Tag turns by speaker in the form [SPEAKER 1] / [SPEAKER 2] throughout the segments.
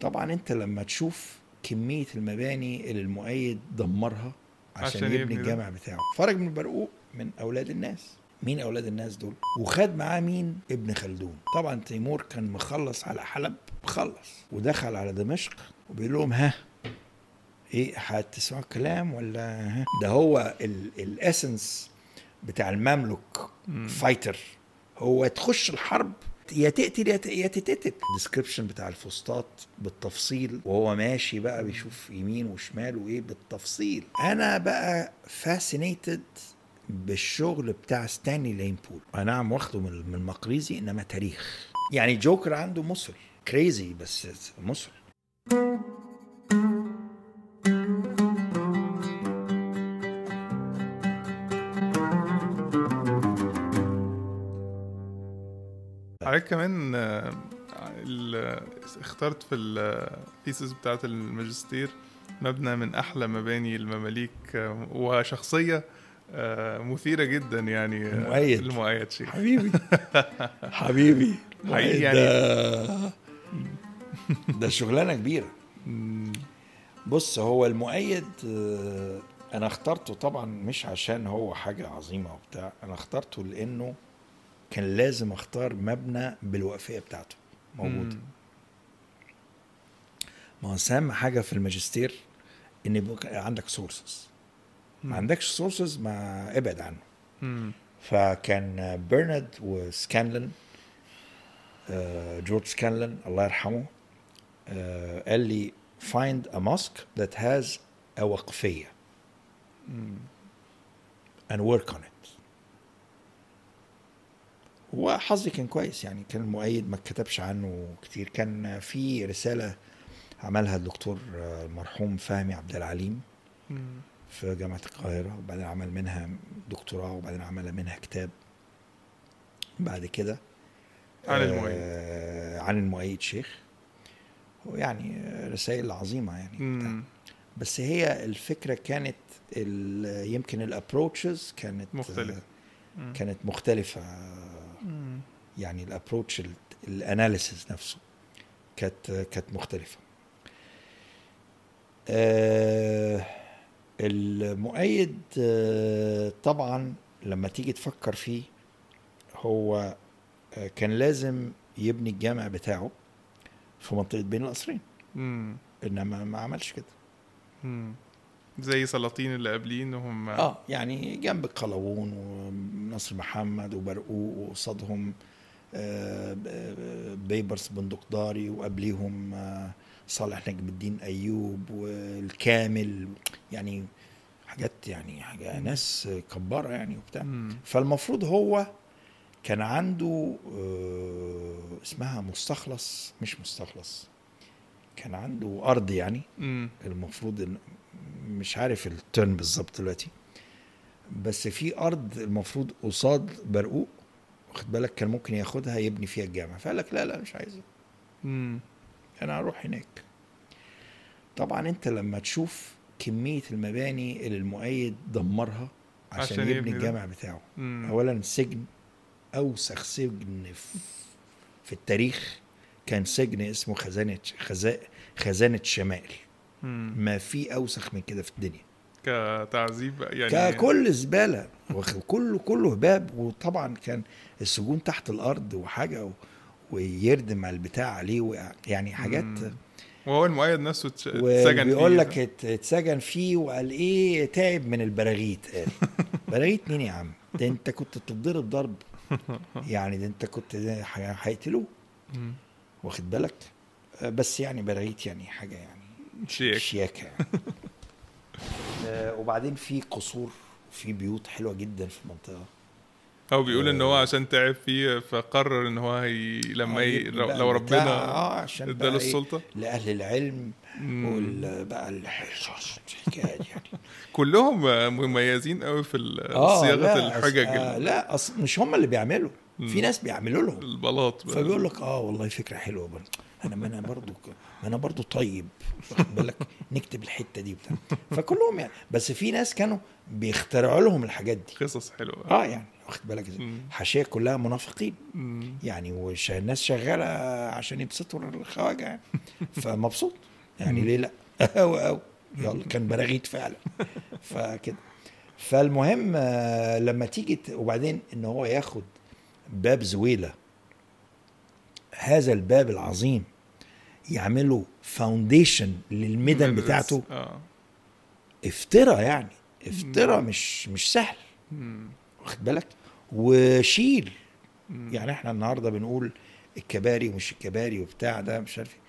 [SPEAKER 1] طبعا أنت لما تشوف كمية المباني اللي المؤيد دمرها عشان,
[SPEAKER 2] عشان
[SPEAKER 1] يبني. الجامع بتاعه. فرج من برقوق من أولاد الناس. مين أولاد الناس دول؟ وخد معاه مين؟ ابن خلدون. طبعا تيمور كان مخلص على حلب مخلص ودخل على دمشق وبيقول لهم ها إيه هتسمعوا الكلام ولا ها؟ ده هو ال essence بتاع المملوك fighter هو تخش الحرب يا تقتل يا تتقتل. ال description بتاع الفسطاط بالتفصيل وهو ماشي بقى بيشوف يمين وشمال وإيه بالتفصيل. أنا بقى fascinated بالشغل بتاع ستانلي لين بول أنا نعم واخده من من المقريزي إنما تاريخ. يعني جوكر عنده مصر crazy بس مصر
[SPEAKER 2] حضرتك كمان آه، اخترت في الثيسس بتاعت الماجستير مبنى من أحلى مباني المماليك آه، وشخصية آه، مثيرة جدا يعني آه،
[SPEAKER 1] المؤيد.
[SPEAKER 2] المؤيد شيخ
[SPEAKER 1] حبيبي. حبيبي.
[SPEAKER 2] حقيقي يعني-
[SPEAKER 1] ده ده شغلانة كبيرة. بص هو المؤيد آه، أنا اخترته طبعا مش عشان هو حاجة عظيمة وبتاع أنا اخترته لأنه كان لازم أختار مبنى بالوقفية بتاعته. موجود.
[SPEAKER 2] مم.
[SPEAKER 1] ما هو اهم حاجة في الماجستير إن يبقى عندك sources ما عندكش sources ما ابعد عنه.
[SPEAKER 2] مم.
[SPEAKER 1] فكان برنارد وسكانلن آه، جورج سكانلن الله يرحمه آه، قال لي find a mosque that has a وقفية. and work on it. وحظي كان كويس يعني كان المؤيد ما اتكتبش عنه كتير كان في رسالة عملها الدكتور المرحوم فهمي عبد العليم. في جامعة القاهرة وبعدين عمل منها دكتوراه وبعدين عمل منها كتاب بعد كده
[SPEAKER 2] عن المؤيد.
[SPEAKER 1] آه عن المؤيد شيخ ويعني رسائل عظيمة يعني بتاع. بس هي الفكرة كانت يمكن ال approaches كانت
[SPEAKER 2] مختلفة.
[SPEAKER 1] آه، كانت مختلفة
[SPEAKER 2] مم.
[SPEAKER 1] يعني ال approach ال analysis نفسه كانت كانت مختلفة آه المؤيد آه طبعا لما تيجي تفكر فيه هو آه كان لازم يبني الجامع بتاعه في منطقة بين القصرين. إنما ما عملش كده
[SPEAKER 2] مم. زي سلاطين اللي قبلين وهم
[SPEAKER 1] آه يعني جنب قلاوون ونصر محمد وبرقوق وقصادهم بيبرس بندقداري وقبليهم آه، صالح نجم الدين أيوب والكامل يعني حاجات يعني حاجة ناس كبارة يعني وبتاع.
[SPEAKER 2] مم.
[SPEAKER 1] فالمفروض هو كان عنده آه، اسمها مستخلص مش مستخلص كان عنده أرض يعني.
[SPEAKER 2] مم.
[SPEAKER 1] المفروض إن مش عارف الترن بالظبط دلوقتي. بس في أرض المفروض قصاد برقوق. واخد بالك كان ممكن ياخدها يبني فيها الجامع فقال لك لا لا مش عايزها. أنا هروح هناك طبعا أنت لما تشوف كمية المباني اللي المؤيد دمرها عشان,
[SPEAKER 2] عشان
[SPEAKER 1] يبني. الجامع بتاعه
[SPEAKER 2] مم.
[SPEAKER 1] اولا سجن أوسخ سجن في, في التاريخ كان سجن اسمه خزانة خزا- خزانة شمال
[SPEAKER 2] مم.
[SPEAKER 1] ما في أوسخ من كده في الدنيا
[SPEAKER 2] كتعذيب يعني
[SPEAKER 1] ككل زبالة واخ- كله كله هباب وطبعا كان السجون تحت الأرض وحاجة و... ويردم على البتاع عليه. يعني حاجات
[SPEAKER 2] مم. وهو المؤيد نفسه اتسجن فيه.
[SPEAKER 1] لك ات- اتسجن فيه وقال إيه تعب من البراغيث قال براغيث مين يا عم ده أنت كنت تتضرب ضرب يعني ده أنت كنت هيقتلوه. واخد بالك بس يعني براغيث يعني حاجة يعني
[SPEAKER 2] شيك
[SPEAKER 1] شياكة يعني. آه، وبعدين في قصور في بيوت حلوة جدا في المنطقة
[SPEAKER 2] هو بيقول إن هو عشان تعب فيه فقرر إن هو هي لما ي...
[SPEAKER 1] يبني
[SPEAKER 2] لو, ربنا
[SPEAKER 1] آه عشان
[SPEAKER 2] اداله
[SPEAKER 1] إيه،
[SPEAKER 2] السلطة
[SPEAKER 1] لأهل العلم. وال بقى الحكاية دي يعني
[SPEAKER 2] كلهم مميزين قوي في
[SPEAKER 1] صياغة
[SPEAKER 2] الحجج.
[SPEAKER 1] آه لا أص... مش هم اللي بيعملوا في. ناس بيعملوا لهم
[SPEAKER 2] البلاط بقى.
[SPEAKER 1] فبيقول لك آه والله فكرة حلوة برضه أنا ما أنا برضو ما أنا برضو طيب واخد بالك؟ نكتب الحتة دي بتاع فكلهم يعني بس في ناس كانوا بيخترعوا لهم الحاجات دي.
[SPEAKER 2] قصص حلوة.
[SPEAKER 1] آه يعني واخد بالك. حاشية كلها منافقين. يعني وش الناس شغالة عشان يبسطوا الخواجة يعني. فمبسوط. يعني ليه لأ؟ أو أو. يلا كان براغيث فعلا. فكده. فالمهم آه، لما تيجي وبعدين إن هو ياخد باب زويلة هذا الباب العظيم يعملوا فاونديشن للمدن
[SPEAKER 2] مدرس.
[SPEAKER 1] بتاعته
[SPEAKER 2] آه
[SPEAKER 1] افترى يعني افترى مش مش سهل
[SPEAKER 2] مم.
[SPEAKER 1] واخد بالك وشيل
[SPEAKER 2] مم.
[SPEAKER 1] يعني إحنا النهارده بنقول الكباري ومش الكباري وبتاع ده مش عارف إيه.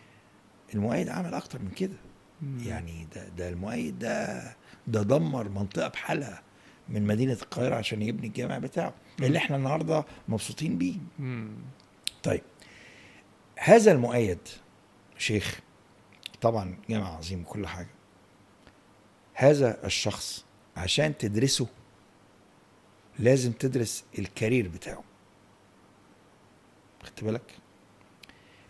[SPEAKER 1] المؤيد عمل أكتر من كده
[SPEAKER 2] مم.
[SPEAKER 1] يعني ده ده المؤيد ده ده دمر منطقة بحالها من مدينة القاهرة عشان يبني الجامع بتاعه اللي إحنا النهارده مبسوطين بيه
[SPEAKER 2] مم.
[SPEAKER 1] طيب هذا المؤيد شيخ. طبعا جامع عظيم وكل حاجة. هذا الشخص عشان تدرسه لازم تدرس الكارير بتاعه. خدت بالك؟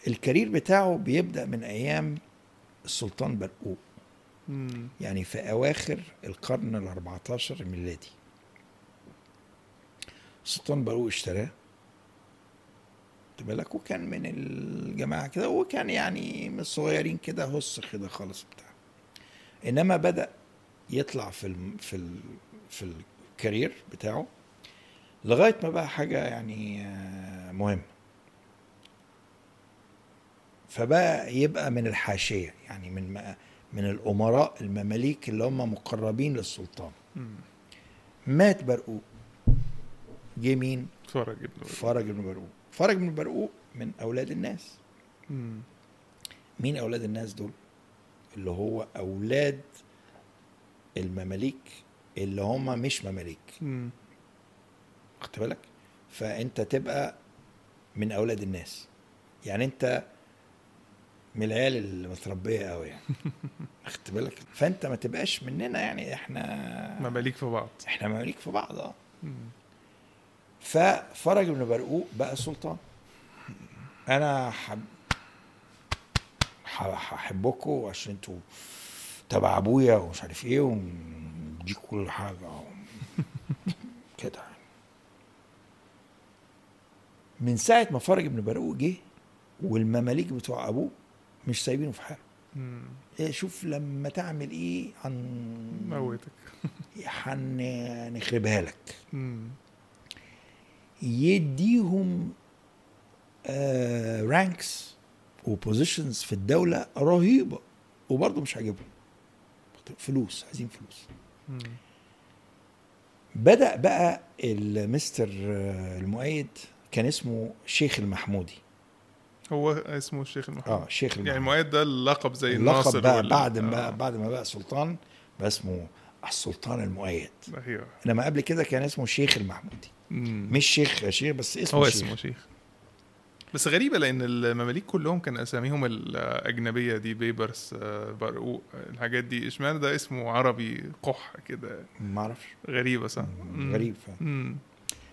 [SPEAKER 1] الكارير بتاعه بيبدأ من أيام السلطان برقوق.
[SPEAKER 2] مم.
[SPEAKER 1] يعني في أواخر القرن ال 14 الميلادي. السلطان برقوق اشتراه. خدت بالك وكان من الجماعة كده وكان يعني من الصغيرين كده هص كده خالص بتاع. إنما بدأ يطلع في الم في ال في الكارير بتاعه لغاية ما بقى حاجة يعني آه، مهمة. فبقى يبقى من الحاشية يعني من من الأمراء المماليك اللي هم مقربين للسلطان. مات برقوق. جه مين؟
[SPEAKER 2] فرج ابن وليد.
[SPEAKER 1] فرج بن برقوق. فرج بن برقوق من أولاد الناس.
[SPEAKER 2] مم.
[SPEAKER 1] مين أولاد الناس دول؟ اللي هو أولاد المماليك اللي هم مش مماليك.
[SPEAKER 2] مم.
[SPEAKER 1] خدت بالك؟ فأنت تبقى من أولاد الناس. يعني أنت من العيال اللي متربيه قوي يعني. خدت بالك؟ فأنت ما تبقاش مننا يعني إحنا
[SPEAKER 2] مماليك في بعض.
[SPEAKER 1] إحنا مماليك في بعض.
[SPEAKER 2] آه.
[SPEAKER 1] ففرج بن برقوق بقى سلطان أنا حب هحبكم عشان أنتوا تبع أبويا ومش عارف إيه ونديك كل حاجة كده. من ساعة ما فرج بن برقوق جه والمماليك بتوع أبوه مش سايبينه في حاله. إيه شوف لما تعمل إيه عن
[SPEAKER 2] موتك
[SPEAKER 1] هنخربها لك
[SPEAKER 2] مم.
[SPEAKER 1] يديهم ranks و positions في الدولة رهيبة. وبرضه مش عاجبهم. فلوس عايزين فلوس.
[SPEAKER 2] مم.
[SPEAKER 1] بدأ بقى المستر آه، المؤيد كان اسمه شيخ المحمودي.
[SPEAKER 2] هو اسمه الشيخ المحمود
[SPEAKER 1] آه شيخ
[SPEAKER 2] يعني
[SPEAKER 1] المحمودي
[SPEAKER 2] المؤيد ده اللقب زي الناصر
[SPEAKER 1] اللقب بقى
[SPEAKER 2] وال-
[SPEAKER 1] بعد ما
[SPEAKER 2] آه.
[SPEAKER 1] بعد ما بقى سلطان بقى اسمه السلطان المؤيد.
[SPEAKER 2] أيوه
[SPEAKER 1] إنما قبل كده كان اسمه شيخ المحمودي.
[SPEAKER 2] مم.
[SPEAKER 1] مش شيخ شيخ بس اسمه
[SPEAKER 2] هو
[SPEAKER 1] شيخ.
[SPEAKER 2] اسمه شيخ بس غريبة لأن المماليك كلهم كان أساميهم الأجنبية دي بيبرس آه، برقوق الحاجات دي اشمعنى ده اسمه عربي قح كده
[SPEAKER 1] ما أعرفش
[SPEAKER 2] غريبة صح؟ مم.
[SPEAKER 1] غريب فعلا
[SPEAKER 2] مم.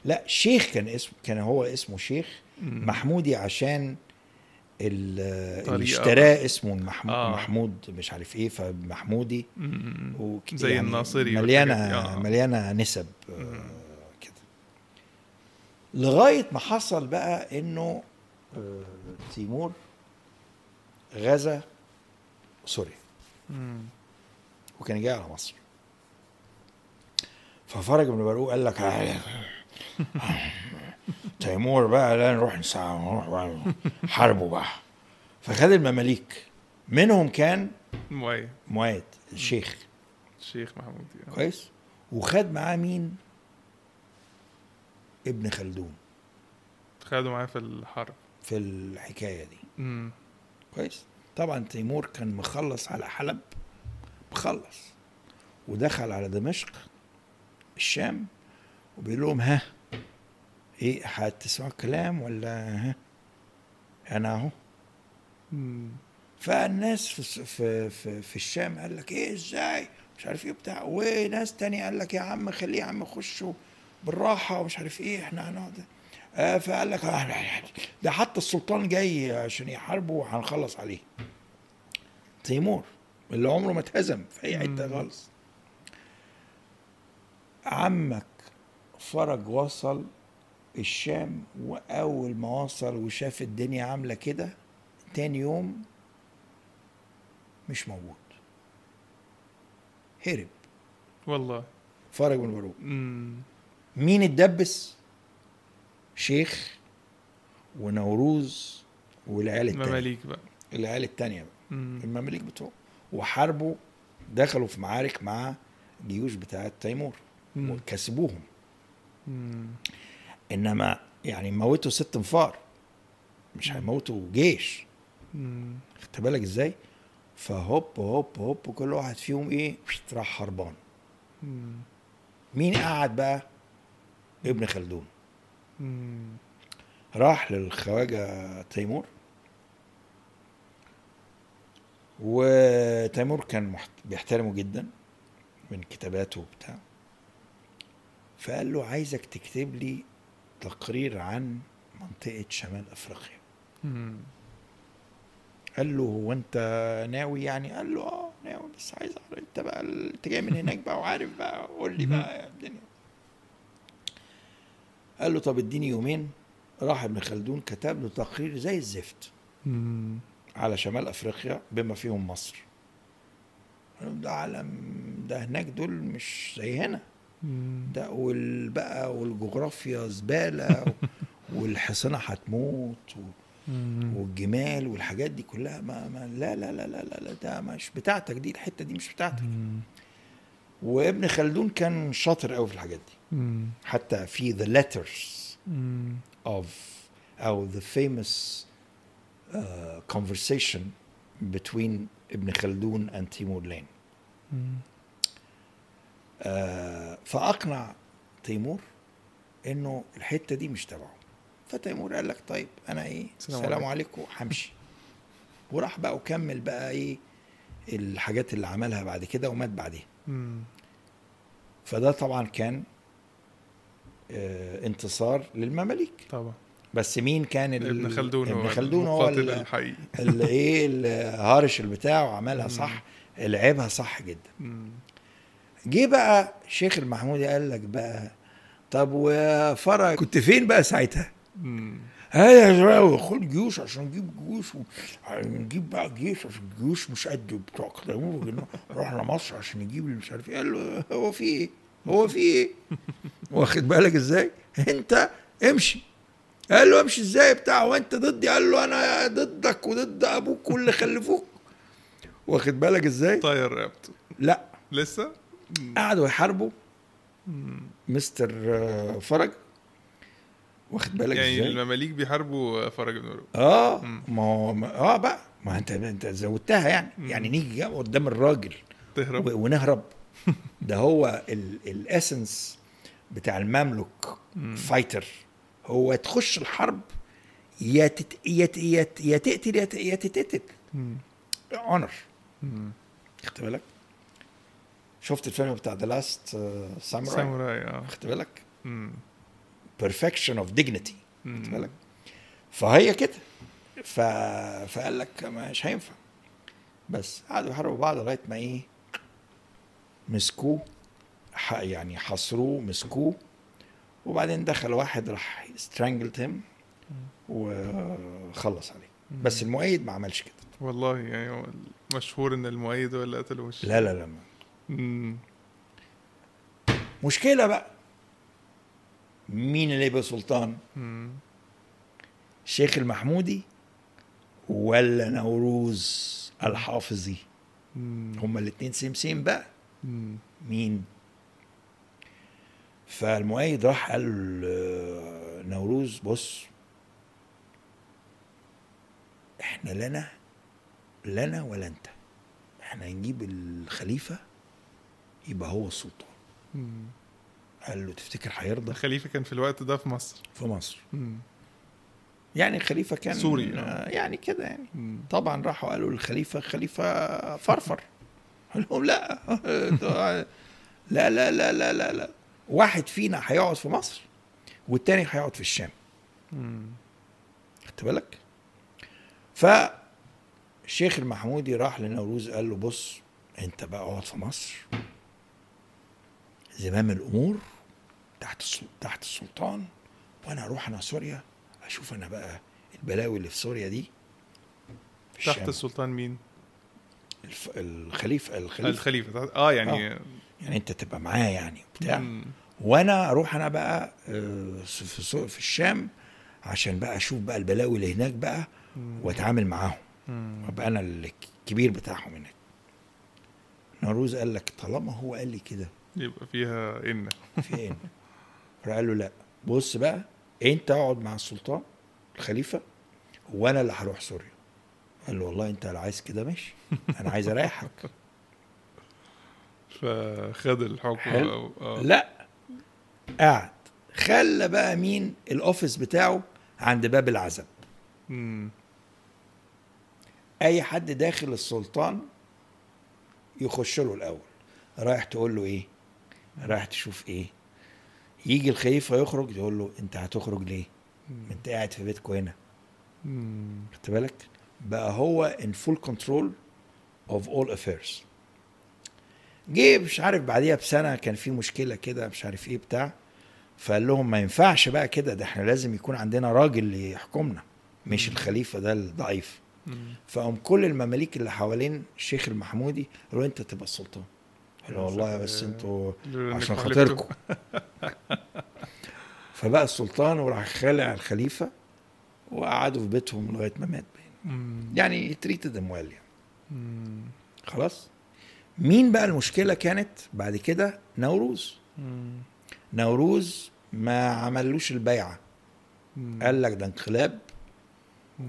[SPEAKER 1] لا شيخ كان اسمه كان هو اسمه شيخ
[SPEAKER 2] مم.
[SPEAKER 1] محمودي عشان ال- اللي. اشتراه اسمه محمود,
[SPEAKER 2] آه.
[SPEAKER 1] محمود مش عارف إيه فمحمودي
[SPEAKER 2] زي الناصري مليانة. آه.
[SPEAKER 1] مليانة نسب آه،
[SPEAKER 2] مم.
[SPEAKER 1] لغاية ما حصل بقى إنه آه، تيمور غزا سوريا.
[SPEAKER 2] وكان
[SPEAKER 1] جاي على مصر. ففرج بن برقوق قال لك آه، تيمور بقى لا نروح نساعد نروح حاربه بقى. فخد المماليك. منهم كان
[SPEAKER 2] مؤيد.
[SPEAKER 1] معاد الشيخ.
[SPEAKER 2] الشيخ محمود يعني.
[SPEAKER 1] كويس. وخد معاه مين؟ ابن خلدون.
[SPEAKER 2] خدوا معاه في الحرب.
[SPEAKER 1] في الحكاية دي.
[SPEAKER 2] مم.
[SPEAKER 1] كويس. طبعا تيمور كان مخلص على حلب. مخلص. ودخل على دمشق الشام وبيقول لهم ها إيه هتسمعوا الكلام ولا ها؟ أنا
[SPEAKER 2] أهو.
[SPEAKER 1] فالناس في في في, في الشام قال لك إيه إزاي؟ مش عارف إيه بتاع وناس تاني قال لك يا عم خليه يا عم خشوا. بالراحة ومش عارف إيه إحنا هنقعد. آه، فقال لك آه، ده حتى السلطان جاي عشان يحاربه وهنخلص عليه. تيمور اللي عمره ما اتهزم في أي
[SPEAKER 2] حتة.
[SPEAKER 1] خالص. عمك فرج وصل الشام وأول ما وصل وشاف الدنيا عاملة كده تاني يوم مش موجود. هرب.
[SPEAKER 2] والله.
[SPEAKER 1] فرج بن البروق
[SPEAKER 2] مم.
[SPEAKER 1] مين اتدبس؟ شيخ ونوروز والعيال التانية.
[SPEAKER 2] مماليك بقى.
[SPEAKER 1] العيال التانية بقى.
[SPEAKER 2] مم.
[SPEAKER 1] المماليك بتوعه. وحاربوا دخلوا في معارك مع جيوش بتاعت تيمور. وكسبوهم.
[SPEAKER 2] مم.
[SPEAKER 1] إنما يعني موتوا ست انفار. مش هيموتوا جيش. خدت بالك إزاي؟ فهوب هوب هوب كل واحد فيهم إيه؟ راح هربان. مين قعد بقى؟ ابن خلدون.
[SPEAKER 2] مم.
[SPEAKER 1] راح للخواجة تيمور. وتيمور كان محت... بيحترمه جدا من كتاباته وبتاع. فقال له عايزك تكتب لي تقرير عن منطقة شمال أفريقيا.
[SPEAKER 2] مم.
[SPEAKER 1] قال له هو أنت ناوي يعني؟ قال له آه ناوي بس عايز أعرف. أنت بقى أنت جاي من هناك بقى وعارف بقى. قول لي بقى يا الدنيا. قال له طب اديني يومين راح ابن خلدون كتب له تقرير زي الزفت
[SPEAKER 2] مم.
[SPEAKER 1] على شمال أفريقيا بما فيهم مصر ده عالم ده هناك دول مش زي هنا. ده والبقى والجغرافيا زبالة والحصنه هتموت. والجمال والحاجات دي كلها ما, ما لا لا لا لا لا, لا ده مش بتاعتك دي الحتة دي مش بتاعتك. وابن خلدون كان شاطر قوي في الحاجات دي
[SPEAKER 2] مم.
[SPEAKER 1] حتى في the letters
[SPEAKER 2] مم.
[SPEAKER 1] of أو the famous uh, conversation between ابن خلدون and تيمور لين. آه فاقنع تيمور انه الحتة دي مش تبعه فتيمور قال لك طيب أنا إيه
[SPEAKER 2] السلام عليكم.
[SPEAKER 1] همشي وراح بقى وكمل بقى إيه الحاجات اللي عملها بعد كده ومات بعديها. فده طبعا كان آه انتصار للمماليك
[SPEAKER 2] طبعا
[SPEAKER 1] بس مين كان
[SPEAKER 2] ابن خلدون
[SPEAKER 1] ابن
[SPEAKER 2] هو
[SPEAKER 1] خلدون هو
[SPEAKER 2] الحقيقي
[SPEAKER 1] اللي إيه الهارش اللي بتاعه عملها
[SPEAKER 2] مم.
[SPEAKER 1] صح لعبها صح جدا. جه بقى شيخ المحمودي قال لك بقى طب وفرج كنت فين بقى ساعتها؟
[SPEAKER 2] مم.
[SPEAKER 1] هيا يا شباب خد جيوش عشان نجيب جيوش و... نجيب بقى جيش عشان الجيوش مش قد بتوع قدامه رحنا مصر عشان نجيب اللي مش عارف إيه قال له هو في إيه؟ هو في إيه؟ واخد بالك إزاي؟ أنت امشي قال له امشي إزاي بتاع وأنت ضدي قال له أنا ضدك وضد أبوك واللي خلفوك واخد بالك إزاي؟
[SPEAKER 2] طاير رقبته
[SPEAKER 1] لا
[SPEAKER 2] لسه.
[SPEAKER 1] قعدوا يحاربوا. مستر آه، فرج واخد بالك
[SPEAKER 2] يعني
[SPEAKER 1] إزاي؟
[SPEAKER 2] المماليك بيحاربوا فرج بن
[SPEAKER 1] آه
[SPEAKER 2] مم.
[SPEAKER 1] ما هو ما- آه بقى ما انت أنت زودتها يعني
[SPEAKER 2] مم.
[SPEAKER 1] يعني نيجي قدام الراجل
[SPEAKER 2] تهرب
[SPEAKER 1] و- ونهرب ده هو ال essence بتاع المملوك
[SPEAKER 2] مم.
[SPEAKER 1] fighter هو تخش الحرب يا تت... يا ت- يا ت- يا تقتل يا ت- يا تتقتل.
[SPEAKER 2] Honor.
[SPEAKER 1] خدت بالك شفت الفيلم بتاع The Last ساموراي
[SPEAKER 2] ساموراي آه
[SPEAKER 1] خدت بالك. Perfection of dignity. بالك؟ فهي كده. ف... فقال لك مش هينفع. بس قعدوا يحاربوا بعض لغاية ما إيه؟ مسكوه. يعني حصروه مسكوه. وبعدين دخل واحد راح سترانجلت هيم وخلص عليه. بس المؤيد ما عملش كده.
[SPEAKER 2] والله يعني هو مشهور إن المؤيد هو اللي قتله مش
[SPEAKER 1] لا لا لا.
[SPEAKER 2] مم.
[SPEAKER 1] مشكلة بقى. مين اللي يبقى سلطان. الشيخ المحمودي ولا نوروز الحافظي. هما الاتنين سيم بقى
[SPEAKER 2] مم.
[SPEAKER 1] مين فالمؤيد راح قال آه، نوروز بص إحنا لنا لنا ولا أنت إحنا نجيب الخليفة يبقى هو السلطان. قال له تفتكر هيرضى؟
[SPEAKER 2] الخليفة كان في الوقت ده في مصر.
[SPEAKER 1] في مصر.
[SPEAKER 2] مم.
[SPEAKER 1] يعني الخليفة كان
[SPEAKER 2] سوري،
[SPEAKER 1] آه، يعني كده يعني.
[SPEAKER 2] مم.
[SPEAKER 1] طبعا راحوا قالوا للخليفة خليفة فرفر. قال لهم لا. لا لا لا لا لا لا. واحد فينا هيقعد في مصر والتاني هيقعد في الشام. خدت بالك؟ فالشيخ المحمودي راح لنوروز قال له بص انت بقى اقعد في مصر. زمام الأمور تحت تحت السلطان وأنا أروح أنا سوريا أشوف أنا بقى البلاوي اللي في سوريا دي في
[SPEAKER 2] تحت
[SPEAKER 1] الشام.
[SPEAKER 2] السلطان مين؟
[SPEAKER 1] الف... الخليفة
[SPEAKER 2] الخليفة الخليفة آه يعني
[SPEAKER 1] يعني أنت تبقى معاه يعني بتاع
[SPEAKER 2] مم.
[SPEAKER 1] وأنا أروح أنا بقى آه، في في الشام عشان بقى أشوف بقى البلاوي اللي هناك بقى. وأتعامل معاهم. وأبقى أنا الكبير بتاعهم هناك نوروز قال لك طالما هو قال لي كده
[SPEAKER 2] يبقى فيها إن.
[SPEAKER 1] في إيه راح قال له لا. بص بقى أنت اقعد مع السلطان الخليفة وأنا اللي هروح سوريا. قال له والله أنت عايز كده ماشي. أنا عايز أريحك.
[SPEAKER 2] فخد الحكم. أو- آه.
[SPEAKER 1] لا. قعد. خلى بقى مين؟ الأوفيس بتاعه عند باب العزب.
[SPEAKER 2] مم.
[SPEAKER 1] أي حد داخل السلطان يخش له الأول. رايح تقول له إيه؟ رايح تشوف إيه. يجي الخليفه يخرج يقول له انت هتخرج ليه؟ ما انت قاعد في بيتكم هنا. خدت بالك؟ بقى هو in full control of all affairs. جه مش عارف بعديها بسنة كان في مشكلة كده مش عارف إيه بتاع. فقال لهم ما ينفعش بقى كده ده إحنا لازم يكون عندنا راجل يحكمنا مش الخليفة ده الضعيف. فقام كل المماليك اللي حوالين الشيخ المحمودي قالوا انت تبقى السلطان. له
[SPEAKER 2] يا
[SPEAKER 1] والله. بس
[SPEAKER 2] أنتوا إنك
[SPEAKER 1] عشان. خاطركم فبقى السلطان وراح خالع الخليفة وقعدوا في بيتهم لغاية ما مات
[SPEAKER 2] مم.
[SPEAKER 1] يعني تريتد اموال يعني. خلاص مين بقى المشكلة كانت بعد كده نوروز
[SPEAKER 2] مم.
[SPEAKER 1] نوروز ما عملوش البيعة
[SPEAKER 2] مم.
[SPEAKER 1] قال لك ده انقلاب.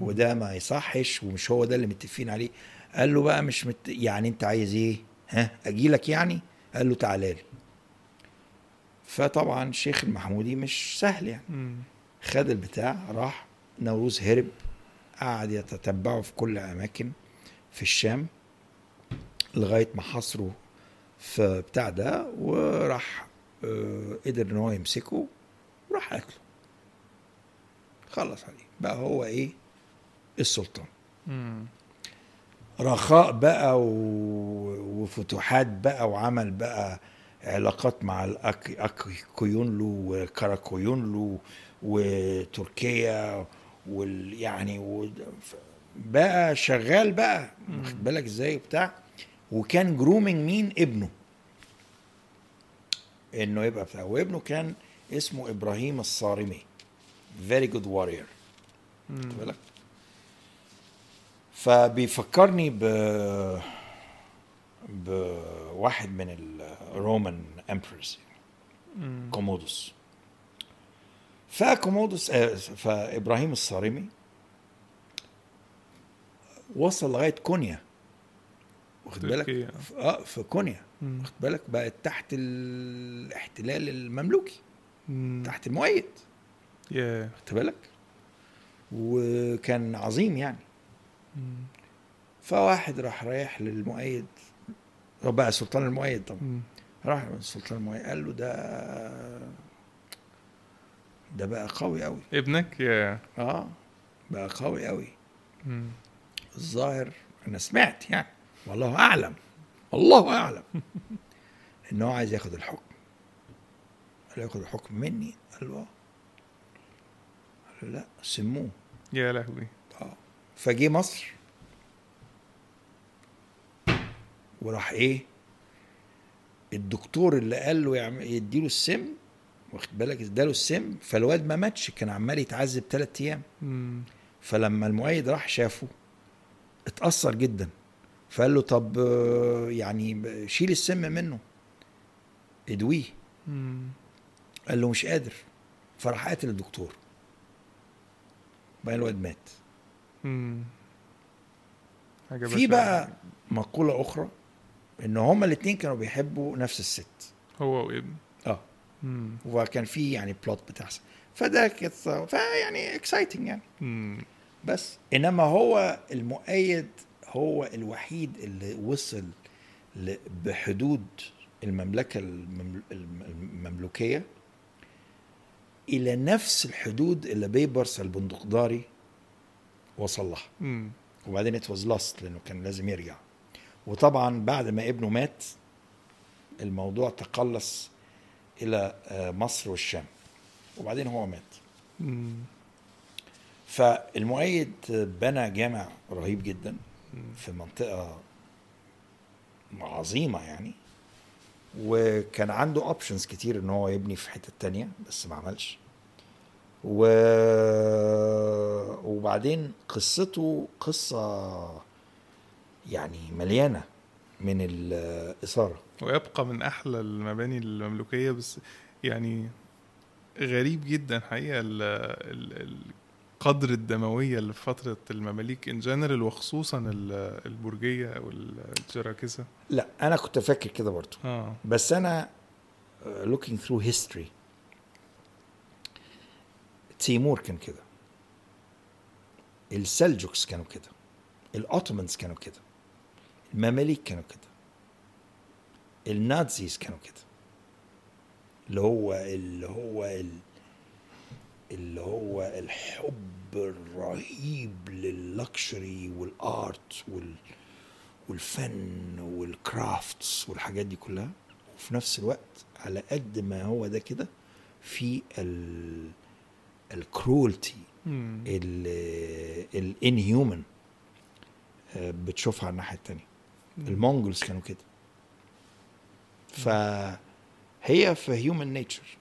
[SPEAKER 1] وده ما يصحش ومش هو ده اللي متفقين عليه قال له بقى مش مت... يعني انت عايز إيه ها أجي لك يعني؟ قال له تعالى لي. فطبعا الشيخ المحمودي مش سهل يعني. خد البتاع راح نوروز هرب قعد يتتبعه في كل اماكن في الشام لغاية ما حصره في بتاع ده وراح آه، قدر إن هو يمسكه وراح قتله. خلص عليه. بقى هو إيه؟ السلطان. رخاء بقى وفتوحات بقى وعمل بقى علاقات مع الآق قويونلو وقرا قويونلو وتركيا وال يعني بقى شغال بقى واخد بالك إزاي بتاع وكان grooming مين؟ ابنه. انه يبقى بتاع. وابنه كان اسمه إبراهيم الصارمي. Very
[SPEAKER 2] good.
[SPEAKER 1] خد بالك؟ فبيفكرني ب بواحد من ال Roman
[SPEAKER 2] emperors.
[SPEAKER 1] كومودوس. فكومودوس آه، فإبراهيم الصارمي وصل لغاية كونيا. واخد بالك؟ آه في كونيا. واخد بالك؟ بقت تحت الاحتلال المملوكي.
[SPEAKER 2] مم.
[SPEAKER 1] تحت المؤيد.
[SPEAKER 2] يا
[SPEAKER 1] واخد بالك؟ وكان عظيم يعني. فواحد راح رايح للمؤيد هو بقى سلطان المؤيد طبعا. راح للسلطان المؤيد قال له ده ده بقى قوي قوي.
[SPEAKER 2] ابنك؟ يا.
[SPEAKER 1] آه بقى قوي قوي.
[SPEAKER 2] مم.
[SPEAKER 1] الظاهر أنا سمعت يعني والله أعلم والله أعلم إن هو عايز ياخد الحكم. قال ياخد الحكم مني؟ قال له آه. قال له لا سموه.
[SPEAKER 2] يا لهوي.
[SPEAKER 1] فجه مصر وراح إيه؟ الدكتور اللي قال له يديله السم واخد بالك؟ اداله السم فالواد ما ماتش كان عمال يتعذب ثلاث
[SPEAKER 2] أيام.
[SPEAKER 1] فلما المؤيد راح شافه اتأثر جدا. فقال له طب يعني شيل السم منه. ادويه. قال له مش قادر. فراح قاتل الدكتور. بقى الواد مات. في. بقى مقولة أخرى إن هما الاتنين كانوا بيحبوا نفس الست
[SPEAKER 2] هو وابن
[SPEAKER 1] آه
[SPEAKER 2] مم.
[SPEAKER 1] وكان في يعني plot بتحصل فده كانت فيعني exciting يعني
[SPEAKER 2] مم.
[SPEAKER 1] بس إنما هو المؤيد هو الوحيد اللي وصل بحدود المملكة الممل- الم- المملوكية إلى نفس الحدود اللي بيبرس البندقداري وصل لها. وبعدين it was lost لأنه كان لازم يرجع. وطبعا بعد ما ابنه مات الموضوع تقلص إلى آه، مصر والشام. وبعدين هو مات.
[SPEAKER 2] مم.
[SPEAKER 1] فالمؤيد بنى جامع رهيب جدا في منطقة عظيمة يعني وكان عنده اوبشنز كتير إن هو يبني في حتة تانية بس ما عملش. و... وبعدين قصته قصة يعني مليانة من الإثارة.
[SPEAKER 2] ويبقى من أحلى المباني المملوكية بس يعني غريب جدا حقيقة ال ال القدر الدموية اللي في فترة المماليك in general وخصوصا ال- البرجية أو الجراكسه
[SPEAKER 1] لا أنا كنت فاكر كده برضه
[SPEAKER 2] آه.
[SPEAKER 1] بس أنا uh, looking through history تيمور كان كده. ال Seljuks كانوا كده. الأوتومانز كانوا كده. المماليك كانوا كده. النازيز كانوا كده. اللي هو اللي هو ال- اللي هو الحب الرهيب لللكشري والارت وال والفن والكرافتس والحاجات دي كلها. وفي نفس الوقت على قد ما هو ده كده في ال cruelty.
[SPEAKER 2] ال
[SPEAKER 1] inhuman بتشوفها على الناحية التانية. ال Mongols كانوا كده. فهي في human nature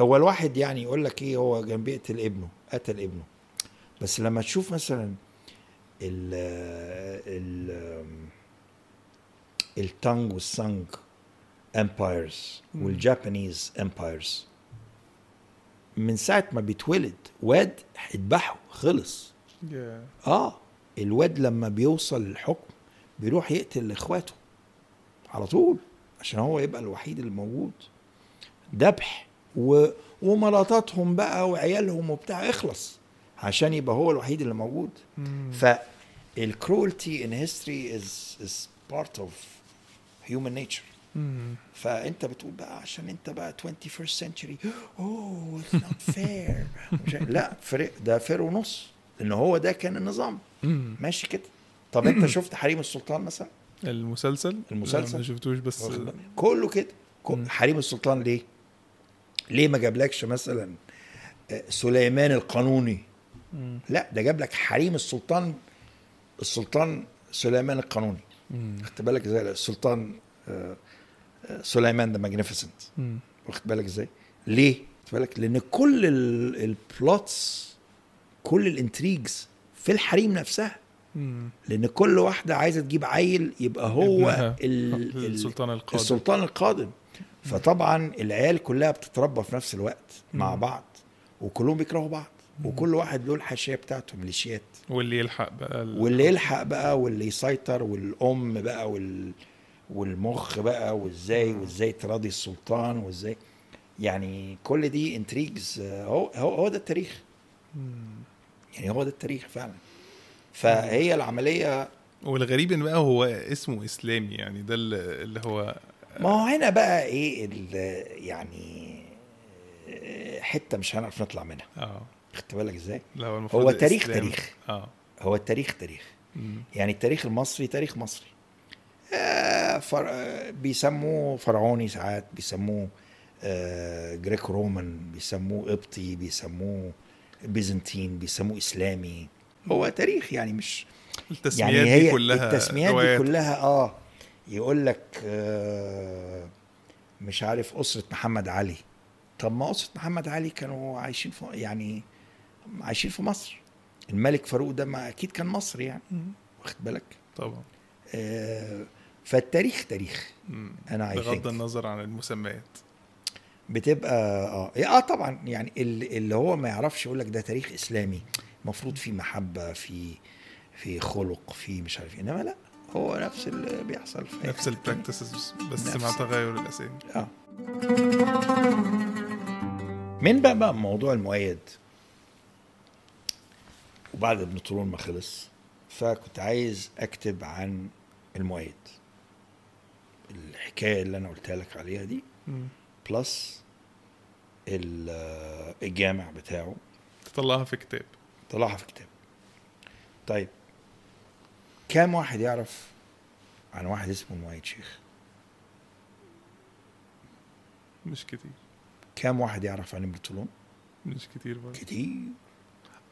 [SPEAKER 1] هو الواحد يعني يقول لك إيه هو كان بيقتل ابنه قتل ابنه. بس لما تشوف مثلا ال ال Tang وال Song
[SPEAKER 2] empires.
[SPEAKER 1] وال Japanese empires من ساعة ما بيتولد واد هيذبحه خلص
[SPEAKER 2] Yeah.
[SPEAKER 1] آه الواد لما بيوصل للحكم بيروح يقتل إخواته على طول عشان هو يبقى الوحيد اللي موجود ذبح و... ومراتاتهم بقى وعيالهم وبتاع اخلص عشان يبقى هو الوحيد اللي موجود.
[SPEAKER 2] فال
[SPEAKER 1] cruelty in history is is part of human nature
[SPEAKER 2] مم.
[SPEAKER 1] فأنت بتقول بقى عشان أنت بقى 21st century oh it's not fair لا فرق ده fair ونص لأن هو ده كان النظام
[SPEAKER 2] مم.
[SPEAKER 1] ماشي كده طب أنت شفت حريم السلطان مثلا
[SPEAKER 2] المسلسل
[SPEAKER 1] المسلسل؟
[SPEAKER 2] ما شفتوش بس؟
[SPEAKER 1] كله كده. حريم السلطان ليه ليه ما جابلكش مثلا آه، سليمان القانوني
[SPEAKER 2] مم.
[SPEAKER 1] لا ده جاب لك حريم السلطان السلطان سليمان القانوني. خدت بالك إزاي السلطان آه، سليمان the
[SPEAKER 2] Magnificent.
[SPEAKER 1] واخد بالك إزاي؟ ليه؟ خدت بالك؟ لأن كل ال plots كل ال intrigues في الحريم نفسها.
[SPEAKER 2] مم.
[SPEAKER 1] لأن كل واحدة عايزة تجيب عيل يبقى هو
[SPEAKER 2] ابنها.
[SPEAKER 1] ال ال
[SPEAKER 2] السلطان القادم.
[SPEAKER 1] السلطان القادم. فطبعا العيال كلها بتتربى في نفس الوقت مع. بعض وكلهم بيكرهوا بعض. وكل واحد له الحاشية بتاعته ميليشيات
[SPEAKER 2] واللي يلحق بقى ال...
[SPEAKER 1] واللي يلحق بقى واللي يسيطر والأم بقى وال والمخ بقى وإزاي وإزاي تراضي السلطان وإزاي يعني كل دي انتريجز هو هو هو ده التاريخ. يعني هو ده التاريخ فعلا. فهي العملية
[SPEAKER 2] والغريب إن بقى هو اسمه إسلامي يعني ده اللي هو
[SPEAKER 1] ما هو هنا بقى إيه ال- يعني حتة مش هنعرف نطلع منها.
[SPEAKER 2] آه.
[SPEAKER 1] خدت بالك إزاي؟
[SPEAKER 2] لا هو المفروض
[SPEAKER 1] هو تاريخ
[SPEAKER 2] الإسلام-
[SPEAKER 1] تاريخ.
[SPEAKER 2] آه.
[SPEAKER 1] هو التاريخ تاريخ.
[SPEAKER 2] مم.
[SPEAKER 1] يعني التاريخ المصري تاريخ مصري. آه،. آه، بيسموه فرعوني ساعات بيسموه آه، جريك رومان بيسموه قبطي بيسموه بيزنطين بيسموه إسلامي. هو تاريخ يعني مش
[SPEAKER 2] التسميات
[SPEAKER 1] يعني
[SPEAKER 2] دي
[SPEAKER 1] هي
[SPEAKER 2] كلها
[SPEAKER 1] التسميات دي. كلها آه يقول لك آه مش عارف أسرة محمد علي. طب ما أسرة محمد علي كانوا عايشين في يعني عايشين في مصر. الملك فاروق ده ما أكيد كان مصري يعني. واخد بالك؟
[SPEAKER 2] طبعا.
[SPEAKER 1] آه فالتاريخ تاريخ. أنا I
[SPEAKER 2] بغض
[SPEAKER 1] think.
[SPEAKER 2] النظر عن المسميات.
[SPEAKER 1] بتبقى آه. آه طبعا يعني اللي اللي هو ما يعرفش يقول لك ده تاريخ إسلامي. المفروض في محبة في في خلق في مش عارف إيه. إنما لا هو نفس اللي بيحصل في
[SPEAKER 2] نفس.
[SPEAKER 1] ال
[SPEAKER 2] practices بس
[SPEAKER 1] نفس-
[SPEAKER 2] مع تغير الأسامي.
[SPEAKER 1] آه. من بقى بقى موضوع المؤيد؟ وبعد ابن طولون ما خلص فكنت عايز أكتب عن المؤيد. الحكاية اللي أنا قلتها لك عليها دي. plus ال- الجامع بتاعه.
[SPEAKER 2] تطلعها في كتاب.
[SPEAKER 1] طلعها في كتاب. طيب كام واحد يعرف عن واحد اسمه المؤيد شيخ؟
[SPEAKER 2] مش كتير.
[SPEAKER 1] كام واحد يعرف عن ابن طولون؟
[SPEAKER 2] مش كتير برضه.
[SPEAKER 1] كتير.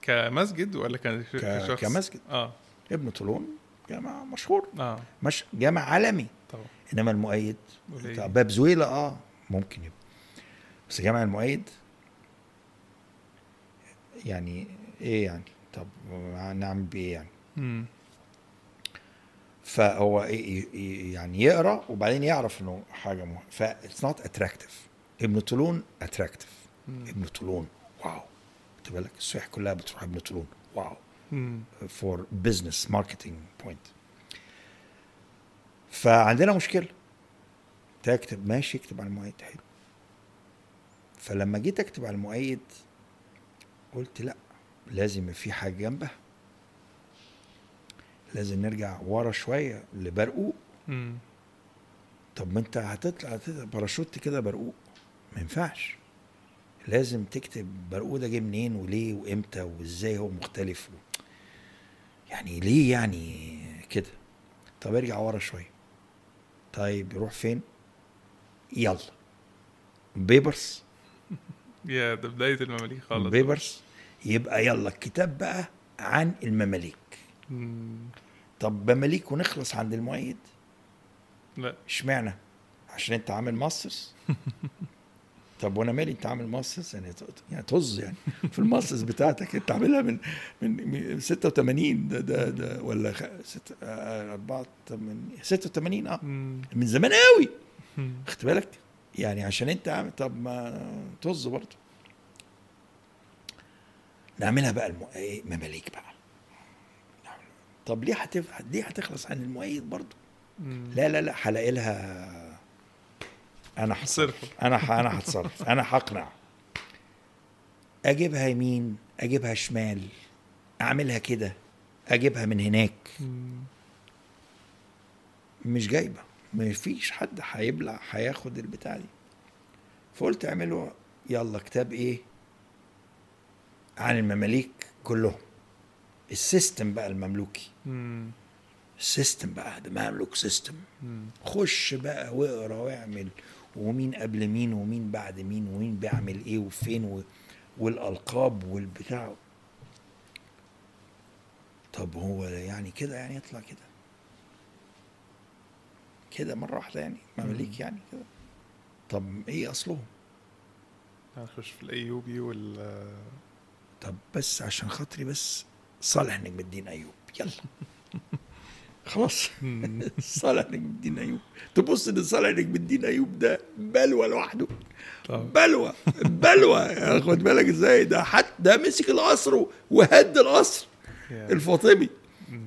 [SPEAKER 2] كمسجد ولا ك- كشخص؟
[SPEAKER 1] كمسجد.
[SPEAKER 2] آه.
[SPEAKER 1] ابن طولون جامع مشهور.
[SPEAKER 2] آه.
[SPEAKER 1] مش جامع عالمي. إنما المؤيد. بتاع باب زويلة آه ممكن يبقى بس جامع المؤيد يعني إيه يعني طب نعمل بإيه يعني
[SPEAKER 2] مم.
[SPEAKER 1] فهو إيه- إيه- إيه يعني يقرأ وبعدين يعرف إنه حاجة مهمه ف it's not attractive ابن طولون
[SPEAKER 2] attractive.
[SPEAKER 1] ابن طولون wow خد بالك السياح كلها بتروح ابن طولون
[SPEAKER 2] wow.
[SPEAKER 1] for business marketing point فعندنا مشكلة. تكتب ماشي اكتب على المؤيد حلو. فلما جيت اكتب على المؤيد قلت لا لازم في حاجة جنبها. لازم نرجع ورا شوية لبرقوق. طب ما انت هتطلع هتطلع باراشوت كده برقوق. ما ينفعش. لازم تكتب برقوق ده جه منين وليه وامتى وازاي هو مختلف و... يعني ليه يعني كده؟ طب ارجع ورا شوية. طيب يروح فين؟ يلا. بيبرس.
[SPEAKER 2] يا ده بداية المماليك خالص.
[SPEAKER 1] بيبرس. يبقى يلا الكتاب بقى عن المماليك.
[SPEAKER 2] مم.
[SPEAKER 1] طب مماليك ونخلص عند المؤيد؟
[SPEAKER 2] لا.
[SPEAKER 1] اشمعنى؟ عشان انت عامل masters؟ طب وأنا مالي انت عامل masters يعني يعني طز يعني في الماسترز بتاعتك انت عاملها من من من 86 ده ده ده ولا خ... ست... آه، أربعة من 86 آه
[SPEAKER 2] مم.
[SPEAKER 1] من زمان قوي. خدت بالك؟ يعني عشان انت عامل طب ما طز برضه نعملها بقى الم... إيه مماليك بقى طب ليه هتف... ليه هتخلص عن المؤيد برضه؟ لا لا لا هلاقي لها أنا هتصرف
[SPEAKER 2] صرف
[SPEAKER 1] أنا ح- أنا هتصرف أنا هقنع أجيبها يمين أجيبها شمال. أعملها كده. أجيبها من هناك. مش جايبة. ما فيش حد هيبلع هياخد البتاع دي. فقلت اعملوا يلا كتاب إيه؟ عن المماليك كلهم. السيستم بقى المملوكي.
[SPEAKER 2] مم.
[SPEAKER 1] ال system بقى ده مملوك system.
[SPEAKER 2] مم.
[SPEAKER 1] خش بقى واقرأ واعمل. ومين قبل مين ومين بعد مين ومين بيعمل إيه وفين و... والألقاب والبتاع. طب هو يعني كده يعني يطلع كده. كده مرة واحدة يعني مماليك يعني كده. طب إيه أصلهم؟
[SPEAKER 2] هنخش في الأيوبي وال
[SPEAKER 1] طب بس عشان خاطري بس صالح نجم الدين ايوب يلا. خلاص. صالح نجم الدين أيوب. تبص إن صالح نجم الدين أيوب ده بلوى لوحده. بلوى بلوى. خد بالك إزاي؟ ده حتى ده مسك القصر وهد القصر. الفاطمي.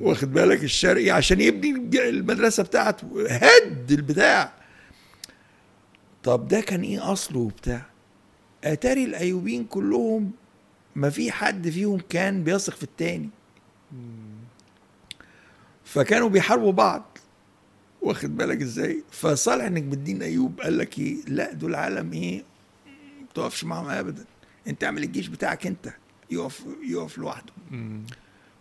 [SPEAKER 1] واخد بالك الشرقي؟ عشان يبني المدرسة بتاعته هد البتاع. طب ده كان إيه أصله وبتاع؟ أتاري الايوبيين كلهم ما في حد فيهم كان بيثق في التاني. فكانوا بيحاربوا بعض. واخد بالك إزاي؟ فصالح نجم الدين ايوب قال لك إيه؟ لا دول عالم إيه؟ ما تقفش معاهم ابدا. انت اعمل الجيش بتاعك انت. يقف يقف لوحده.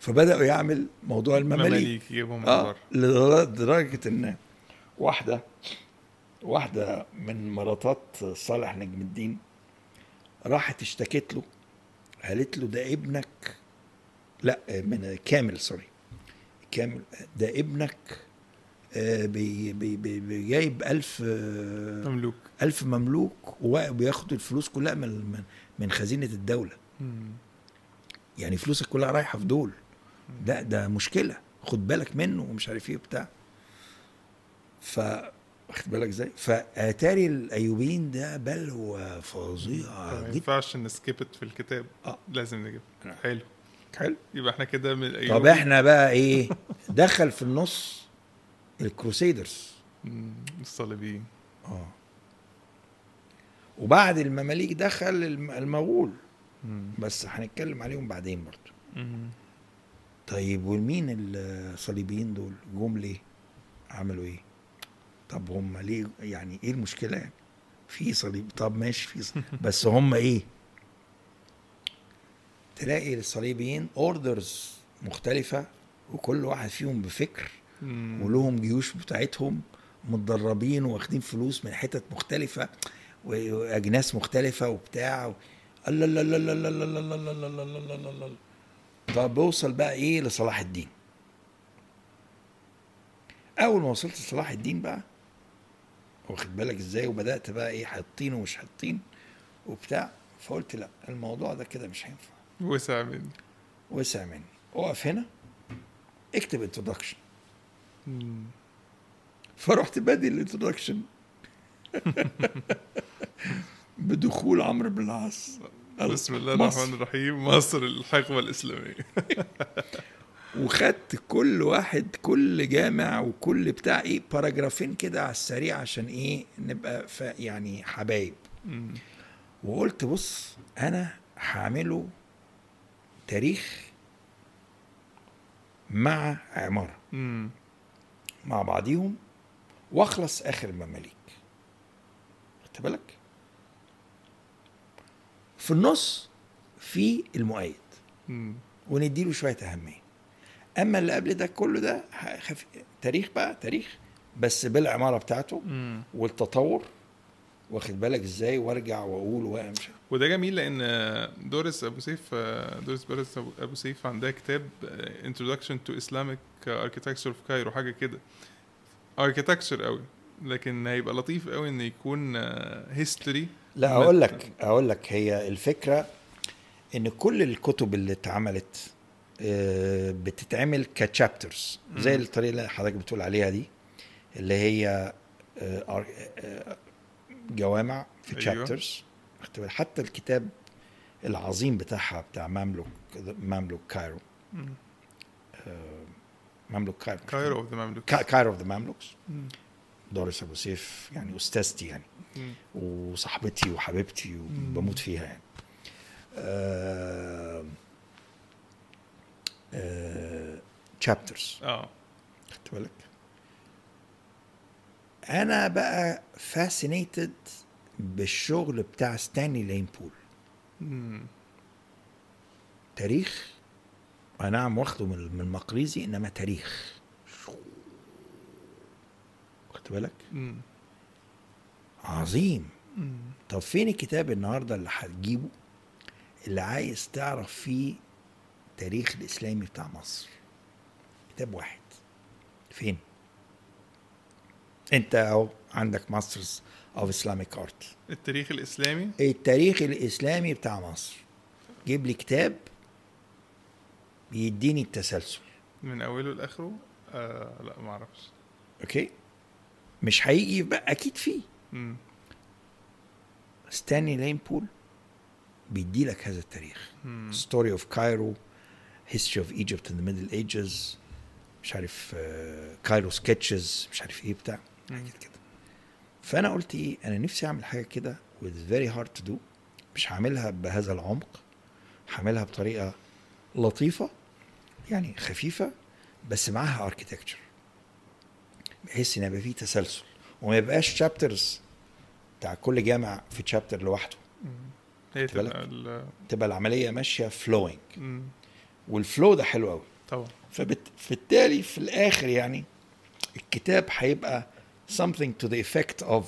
[SPEAKER 1] فبدأوا يعمل موضوع المماليك.
[SPEAKER 2] مماليك يجيبهم
[SPEAKER 1] آه
[SPEAKER 2] بره.
[SPEAKER 1] لدرجة إن واحدة واحدة من مراتات صالح نجم الدين راحت اشتكت له قالت له ده ابنك. لا من كامل sorry. كامل ده ابنك آه، بي بي بي جايب ألف آه،
[SPEAKER 2] مملوك.
[SPEAKER 1] ألف مملوك وبياخد الفلوس كلها من من- خزينة الدولة.
[SPEAKER 2] مم.
[SPEAKER 1] يعني فلوسك كلها رايحة في دول. ده ده مشكلة. خد بالك منه ومش عارف إيه بتاع ف واخد بالك إزاي؟ فآتاري الأيوبيين ده بلوى
[SPEAKER 2] فظيعة
[SPEAKER 1] جدا ما
[SPEAKER 2] ينفعش ن skip في الكتاب.
[SPEAKER 1] آه.
[SPEAKER 2] لازم نجيب. حلو.
[SPEAKER 1] حلو.
[SPEAKER 2] يبقى إحنا كده من
[SPEAKER 1] طب
[SPEAKER 2] الايوبي
[SPEAKER 1] إحنا بقى إيه؟ دخل في النص ال
[SPEAKER 2] crusaders. الصليبيين.
[SPEAKER 1] آه. وبعد المماليك دخل الم- المغول.
[SPEAKER 2] مم.
[SPEAKER 1] بس هنتكلم عليهم بعدين برضه. طيب والمين الصليبيين دول جم ليه؟ عملوا إيه؟ طب هم ليه يعني إيه المشكلة؟ يعني في صليب طب ماشي في صليب. بس هم إيه؟ تلاقي الصليبيين اوردرز مختلفه وكل واحد فيهم بفكر
[SPEAKER 2] مم.
[SPEAKER 1] ولهم جيوش بتاعتهم متدربين واخدين فلوس من حتت مختلفة و- وأجناس مختلفة وبتاع و... الله الله الله الله الله الله الله الله الله الله الله الله الله طب بوصل بقى إيه لصلاح الدين اول ما وصلت لصلاح الدين بقى واخد بالك إزاي وبدات بقى إيه حاطين ومش حاطين وبتاع فقلت لا الموضوع ده كده مش هينفع
[SPEAKER 2] وسع مني.
[SPEAKER 1] وسع مني. اقف هنا. اكتب انترودكشن
[SPEAKER 2] مم.
[SPEAKER 1] فرحت بادئ ال introduction بدخول عمرو بن العاص.
[SPEAKER 2] بسم الله
[SPEAKER 1] مصر.
[SPEAKER 2] الرحمن الرحيم. مصر الحقبة الإسلامية.
[SPEAKER 1] وخدت كل واحد كل جامع وكل بتاع إيه paragraph ين كده على السريع عشان إيه نبقى ف يعني حبايب. وقلت بص أنا هعمله تاريخ مع عمارة
[SPEAKER 2] مم.
[SPEAKER 1] مع بعضيهم واخلص آخر المماليك خدت بالك في النص في المؤيد
[SPEAKER 2] مم.
[SPEAKER 1] ونديله شوية أهمية أما اللي قبل ده كله ده. تاريخ بقى تاريخ بس بالعمارة بتاعته
[SPEAKER 2] مم.
[SPEAKER 1] والتطور واخد بالك إزاي؟ وارجع واقول وامشي.
[SPEAKER 2] وده جميل لأن دوريس أبو سيف دوريس باريس أبو- ابو سيف عندها كتاب Introduction to Islamic Architecture of Cairo حاجة كده. architecture قوي لكن هيبقى لطيف قوي إن يكون history
[SPEAKER 1] لا أقول لك أقول لك هي الفكرة إن كل الكتب اللي اتعملت آه، بتتعمل ك chapters
[SPEAKER 2] زي.
[SPEAKER 1] الطريقة اللي حضرتك بتقول عليها دي اللي هي جوامع في. chapters حتى الكتاب العظيم بتاعها بتاع Mamluk Mamluk Cairo. آه، Mamluk Cairo.
[SPEAKER 2] Cairo of the Mamluk.
[SPEAKER 1] كا- Cairo of the Mamluks. دوريس أبو سيف يعني أستاذتي يعني. وصاحبتي وحبيبتي وبموت فيها يعني. chapters
[SPEAKER 2] آه
[SPEAKER 1] خدت بالك أنا بقى fascinated بالشغل بتاع ستانلي لين بول
[SPEAKER 2] مم.
[SPEAKER 1] تاريخ أي نعم واخده من المقريزي إنما تاريخ. خدت بالك. عظيم.
[SPEAKER 2] مم.
[SPEAKER 1] طب فين الكتاب النهارده اللي هتجيبه؟ اللي عايز تعرف فيه تاريخ الإسلامي بتاع مصر. كتاب واحد. فين؟ انت اهو عندك masters of Islamic art
[SPEAKER 2] التاريخ الإسلامي؟
[SPEAKER 1] التاريخ الإسلامي بتاع مصر. جيب لي كتاب يديني التسلسل.
[SPEAKER 2] من أوله لآخره؟ آه لا ما أعرفش.
[SPEAKER 1] okay؟ مش هيجي بقى أكيد فيه.
[SPEAKER 2] مم.
[SPEAKER 1] ستانلي لين بول بيدي لك هذا التاريخ. Story of Cairo history of Egypt in the Middle Ages مش عارف Cairo Sketches مش عارف إيه بتاع. حاجات كده. فأنا قلت إيه أنا نفسي أعمل حاجة كده with very hard to do مش هعملها بهذا العمق هعملها بطريقة لطيفة يعني خفيفة بس معاها architecture بحيث إن يبقى فيه تسلسل وما يبقاش chapters بتاع كل جامع في شابتر لوحده.
[SPEAKER 2] هي؟ تبقى
[SPEAKER 1] تبقى العملية ماشية فلوينج. والفلو ده حلو قوي
[SPEAKER 2] طبعا.
[SPEAKER 1] فبالتالي في الآخر يعني الكتاب هيبقى something to the effect of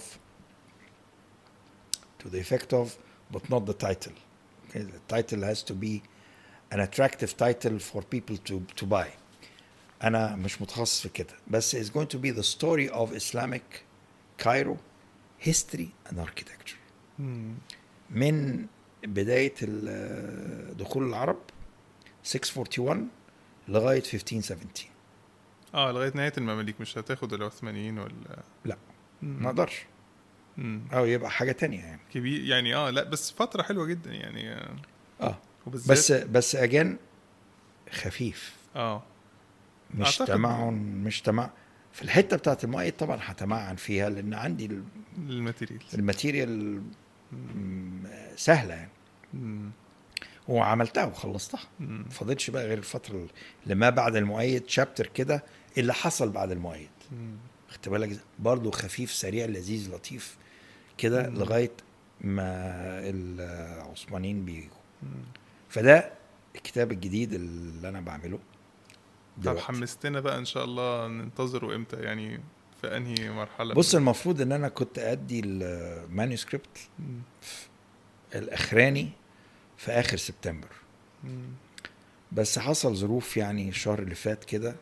[SPEAKER 1] to the effect of but not the title okay? the title has to be an attractive title for people to to buy انا مش متخصص في كده بس it's going to be the story of Islamic Cairo history and architecture
[SPEAKER 2] مم.
[SPEAKER 1] من بداية ال- دخول العرب 641 لغاية 1517
[SPEAKER 2] آه لغاية نهاية المماليك مش هتاخد العثمانيين ولا؟
[SPEAKER 1] لا. ما
[SPEAKER 2] أقدرش.
[SPEAKER 1] أو يبقى حاجة تانية يعني.
[SPEAKER 2] كبير يعني آه لا بس فترة حلوة جدا يعني. آه،
[SPEAKER 1] آه
[SPEAKER 2] وبالذات
[SPEAKER 1] بس بس اجان خفيف.
[SPEAKER 2] آه.
[SPEAKER 1] مش تمعن مش تمع في الحتة بتاعت المؤيد طبعا هتمعن فيها لأن عندي الماتيريال م- سهلة يعني.
[SPEAKER 2] مم.
[SPEAKER 1] وعملتها وخلصتها. ما فاضلش بقى غير الفترة اللي ما بعد المؤيد شابتر كده اللي حصل بعد المؤيد. خدت بالك؟ برضه خفيف سريع لذيذ لطيف كده. لغاية ما العثمانيين بيجوا. فده الكتاب الجديد اللي أنا بعمله
[SPEAKER 2] طب
[SPEAKER 1] دلوقتي.
[SPEAKER 2] حمستنا بقى إن شاء الله ننتظره إمتى يعني في أنهي مرحلة
[SPEAKER 1] بص المفروض إن أنا كنت أدي المانuscript
[SPEAKER 2] مم.
[SPEAKER 1] الأخراني في آخر سبتمبر
[SPEAKER 2] مم.
[SPEAKER 1] بس حصل ظروف يعني الشهر اللي فات كده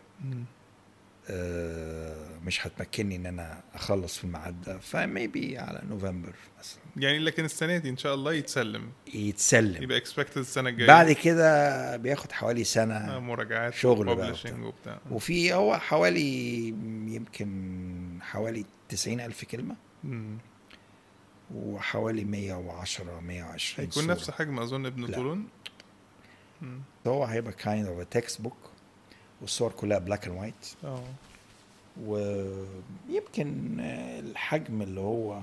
[SPEAKER 1] مش هتمكنني إن أنا أخلص في الميعاد ده. فميبي على نوفمبر مثلا.
[SPEAKER 2] يعني لكن السنة دي إن شاء الله يتسلم.
[SPEAKER 1] يتسلم.
[SPEAKER 2] يبقى اكسبكتد السنة الجاية.
[SPEAKER 1] بعد كده بياخد حوالي
[SPEAKER 2] آه،
[SPEAKER 1] سنه
[SPEAKER 2] مراجعات
[SPEAKER 1] شغل بقى
[SPEAKER 2] وبتاع.
[SPEAKER 1] وفي هو حوالي يمكن حوالي 90 ألف كلمة.
[SPEAKER 2] مم.
[SPEAKER 1] وحوالي 110 120
[SPEAKER 2] هيكون. نفس حجم أظن ابن. طولون.
[SPEAKER 1] هو هيبقى kind of a textbook. والصور كلها and white.
[SPEAKER 2] آه.
[SPEAKER 1] ويمكن الحجم اللي هو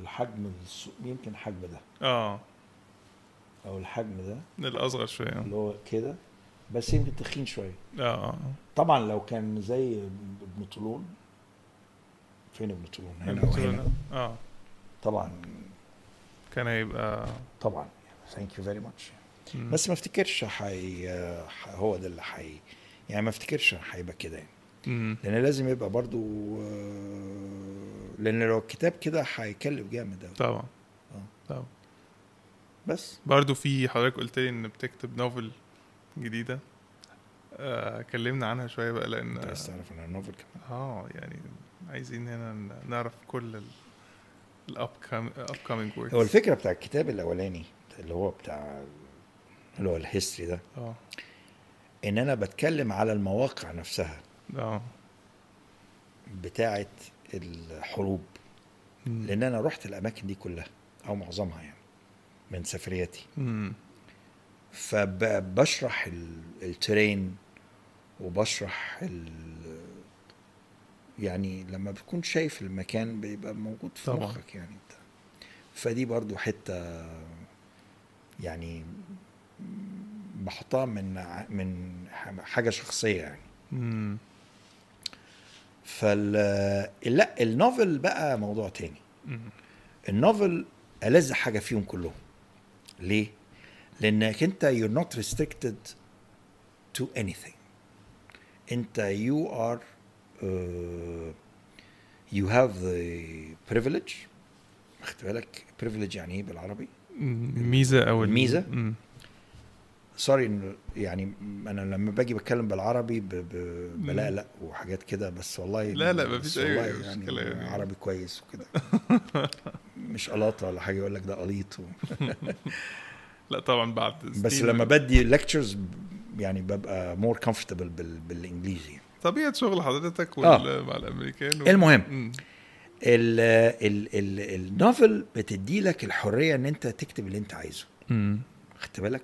[SPEAKER 1] الحجم الص- يمكن الحجم ده.
[SPEAKER 2] آه.
[SPEAKER 1] أو الحجم ده.
[SPEAKER 2] الاصغر شوية.
[SPEAKER 1] اللي هو كده. بس يمكن تخين
[SPEAKER 2] شوية. آه.
[SPEAKER 1] طبعا لو كان زي ابن طولون. فين ابن طولون؟ هنا
[SPEAKER 2] ابن طولون. آه.
[SPEAKER 1] طبعا.
[SPEAKER 2] كان هيبقى
[SPEAKER 1] طبعا. thank you very
[SPEAKER 2] much.
[SPEAKER 1] بس ما افتكرش حي... ح- هو ده اللي حي يعني ما افتكرش هيبقى كده يعني
[SPEAKER 2] مم.
[SPEAKER 1] لأن لازم يبقى برضو آه، لأن لو الكتاب كده هيكلف جامد أوي.
[SPEAKER 2] طبعا
[SPEAKER 1] آه.
[SPEAKER 2] طبعا
[SPEAKER 1] بس
[SPEAKER 2] برضو في حضرتك قلت لي إن بتكتب novel جديدة آه كلمنا عنها شوية بقى لأن
[SPEAKER 1] أنت عايز تعرف أنا novel كمان
[SPEAKER 2] آه يعني عايزين هنا نعرف كل ال upcoming
[SPEAKER 1] هو الفكرة بتاع الكتاب الأولاني اللي هو بتاع اللي هو ال history ده
[SPEAKER 2] آه
[SPEAKER 1] إن أنا بتكلم على المواقع نفسها
[SPEAKER 2] آه
[SPEAKER 1] بتاعه الحروب
[SPEAKER 2] مم.
[SPEAKER 1] لأن أنا رحت الأماكن دي كلها أو معظمها يعني من سفرياتي
[SPEAKER 2] مم.
[SPEAKER 1] فبشرح ال terrain وبشرح ال يعني لما بتكون شايف المكان بيبقى موجود في. مخك يعني. فدي برضو حتة يعني بحطها من من حاجة شخصية يعني
[SPEAKER 2] مم.
[SPEAKER 1] فال لا النوفل بقى موضوع تاني
[SPEAKER 2] مم.
[SPEAKER 1] النوفل ألذ حاجة فيهم كلهم ليه؟ لأنك أنت you're not restricted to anything أنت you are uh, you have the privilege واخد بالك privilege يعني إيه بالعربي؟
[SPEAKER 2] الميزة أو ال-
[SPEAKER 1] الميزة؟
[SPEAKER 2] مم.
[SPEAKER 1] سوري يعني أنا لما باجي بتكلم بالعربي ب- ب- بلقلق وحاجات كده بس والله
[SPEAKER 2] لا، لا، مفيش مشكلة
[SPEAKER 1] يعني
[SPEAKER 2] يعني.
[SPEAKER 1] عربي كويس وكده مش قلاطه ولا حاجة يقول لك ده قليط و...
[SPEAKER 2] لا طبعا بعد
[SPEAKER 1] بس لما بدي lectures يعني ببقى more comfortable بالإنجليزي
[SPEAKER 2] طبيعة شغل حضرتك وال...
[SPEAKER 1] آه.
[SPEAKER 2] مع الأمريكان و...
[SPEAKER 1] المهم
[SPEAKER 2] مم.
[SPEAKER 1] ال ال ال ال novel بتدي لك الحرية إن أنت تكتب اللي أنت عايزه. خدت بالك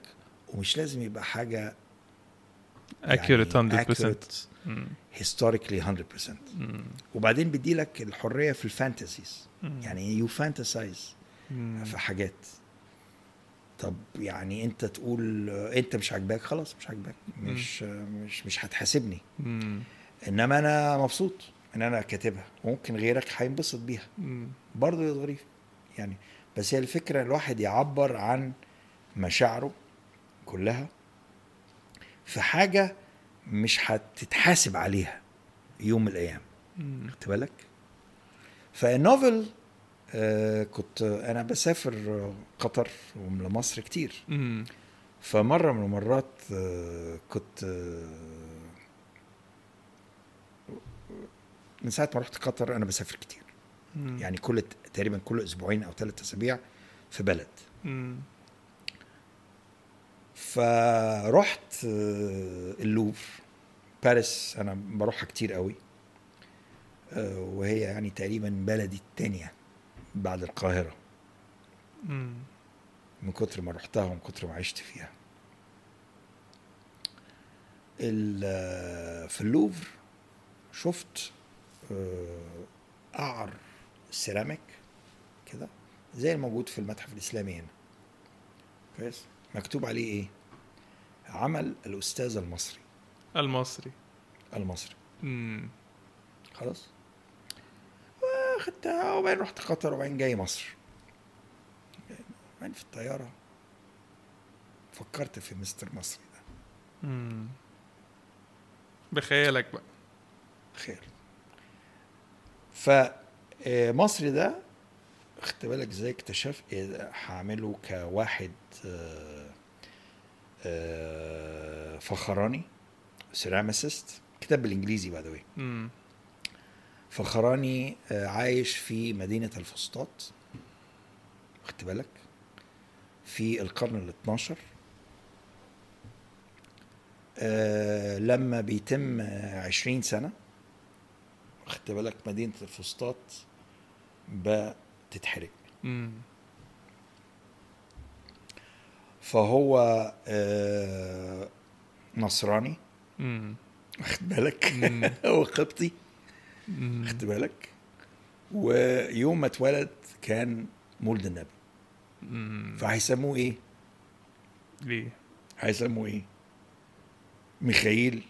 [SPEAKER 1] ومش لازم يبقى حاجة
[SPEAKER 2] accurate 100%
[SPEAKER 1] accurate
[SPEAKER 2] مم.
[SPEAKER 1] historically 100%
[SPEAKER 2] مم.
[SPEAKER 1] وبعدين بيدي لك الحرية في ال fantasies
[SPEAKER 2] مم.
[SPEAKER 1] يعني you
[SPEAKER 2] fantasize.
[SPEAKER 1] في حاجات طب يعني أنت تقول أنت مش عاجباك خلاص مش عاجباك مش مش مش هتحاسبني. إنما أنا مبسوط إن أنا كاتبها وممكن غيرك هينبسط بيها. برضه يا ظريف يعني بس هي الفكرة الواحد يعبر عن مشاعره كلها في حاجة مش هتتحاسب عليها يوم من
[SPEAKER 2] الأيام.
[SPEAKER 1] خدت بالك فالنوفل آه كنت أنا بسافر قطر ولمصر كتير
[SPEAKER 2] مم.
[SPEAKER 1] فمرة من المرات آه كنت آه من ساعة ما رحت قطر أنا بسافر كتير
[SPEAKER 2] مم.
[SPEAKER 1] يعني كل تقريبا كل أسبوعين أو ثلاث أسابيع في بلد
[SPEAKER 2] مم.
[SPEAKER 1] فرحت آه، اللوفر باريس أنا بروحها كتير قوي آه، وهي يعني تقريبا بلدي التانية بعد القاهرة
[SPEAKER 2] مم.
[SPEAKER 1] من كتر ما رحتها ومن كتر ما عشت فيها آه، في اللوفر شفت قعر سيراميك كده زي الموجود في المتحف الإسلامي هنا. كويس؟ مكتوب عليه إيه؟ عمل الأستاذ المصري.
[SPEAKER 2] المصري.
[SPEAKER 1] المصري.
[SPEAKER 2] مم.
[SPEAKER 1] خلاص؟ خدتها وبعدين رحت قطر وبعدين جاي مصر. وبعدين في الطيارة فكرت في مستر مصري ده.
[SPEAKER 2] مم. بخيالك بقى.
[SPEAKER 1] خير فمصري ده خدت بالك إزاي اكتشف إيه، هعمله كواحد آه، آه، فخراني ceramicist كتاب بالإنجليزي by
[SPEAKER 2] the.
[SPEAKER 1] فخراني آه، عايش في مدينة الفسطاط خدت بالك؟ في القرن ال 12 آه، لما بيتم آه، 20 سنة خدت بالك مدينة الفسطاط بتتحرق. فهو آه، نصراني. واخد بالك. هو قبطي. خدت بالك ويوم ما اتولد كان مولد النبي. فهيسموه إيه؟
[SPEAKER 2] ليه؟
[SPEAKER 1] هيسموه إيه؟ ميخائيل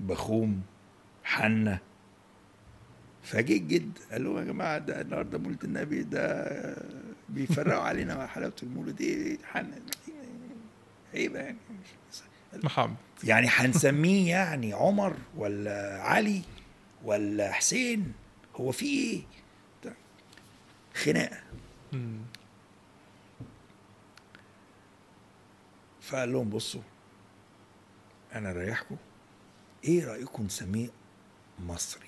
[SPEAKER 1] بخوم حنة فجه الجد قال لهم يا جماعة ده النهارده مولد النبي ده بيفرقوا علينا حلاوة المولد إيه عيبه يعني
[SPEAKER 2] محمد
[SPEAKER 1] يعني هنسميه يعني عمر ولا علي ولا حسين هو في إيه؟
[SPEAKER 2] خناقة.
[SPEAKER 1] فقال لهم بصوا أنا رايحكم إيه رأيكم نسميه مصري.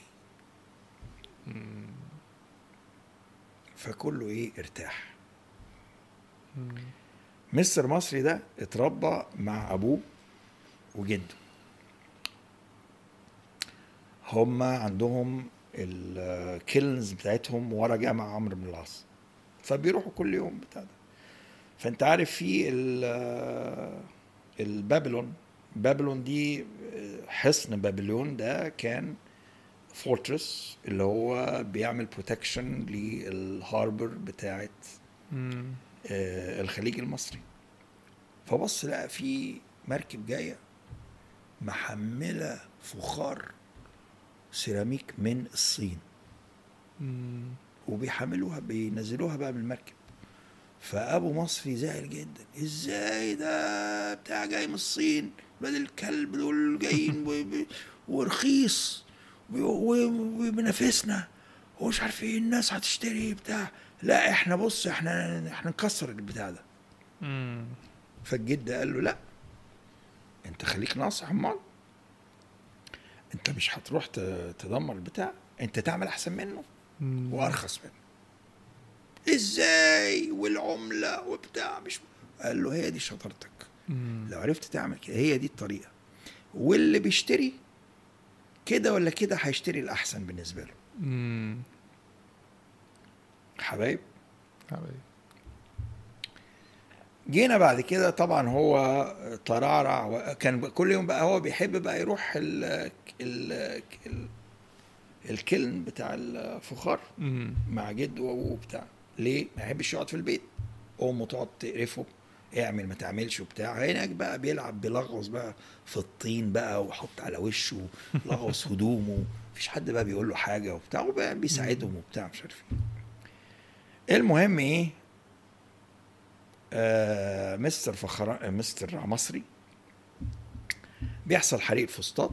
[SPEAKER 1] فكله إيه؟ ارتاح. مستر مصري ده اتربى مع ابوه وجده. هما عندهم الكيلنز بتاعتهم ورا جامع عمرو بن العاص. فبيروحوا كل يوم بتاع ده. فانت عارف في ال- البابلون Babylon. دي حصن بابلون ده كان fortress اللي هو بيعمل protection لل harbor بتاعت
[SPEAKER 2] مم.
[SPEAKER 1] آه، الخليج المصري. فبص لقى في مركب جاية محملة فخار سيراميك من الصين.
[SPEAKER 2] مم.
[SPEAKER 1] وبيحملوها بينزلوها بقى من المركب. فأبو مصري زعل جدا. إزاي ده بتاع جاي من الصين؟ بدل الكلب دول جايين ورخيص. وبينافسنا ومش عارف إيه الناس هتشتري بتاع. لا إحنا بص إحنا إحنا نكسر البتاع ده.
[SPEAKER 2] مم.
[SPEAKER 1] فالجد قال له لا. انت خليك ناصح امال انت مش هتروح تدمر البتاع. انت تعمل احسن منه
[SPEAKER 2] مم.
[SPEAKER 1] وارخص منه. إزاي؟ والعملة وبتاع مش قال له هي دي شطارتك. لو عرفت تعمل كده هي دي الطريقة. واللي بيشتري كده ولا كده هيشتري الأحسن بالنسبة له
[SPEAKER 2] مم.
[SPEAKER 1] حبايب
[SPEAKER 2] حبايبي.
[SPEAKER 1] جينا بعد كده طبعا هو ترعرع وكان كل يوم بقى هو بيحب بقى يروح ال ال ال الكلن بتاع الفخار. مع جده وابوه وبتاع ليه؟ ما يحبش يقعد في البيت أمه تقعد تقرفه اعمل ما تعملش وبتاع. هناك بقى بيلعب بيلغوص بقى في الطين بقى ويحط على وشه لغوص هدومه. مفيش حد بقى بيقول له حاجة وبتاع وبقى بيساعدهم وبتاع مش عارف إيه. المهم إيه؟ آه مستر فخر مستر مصري بيحصل حريق فسطاط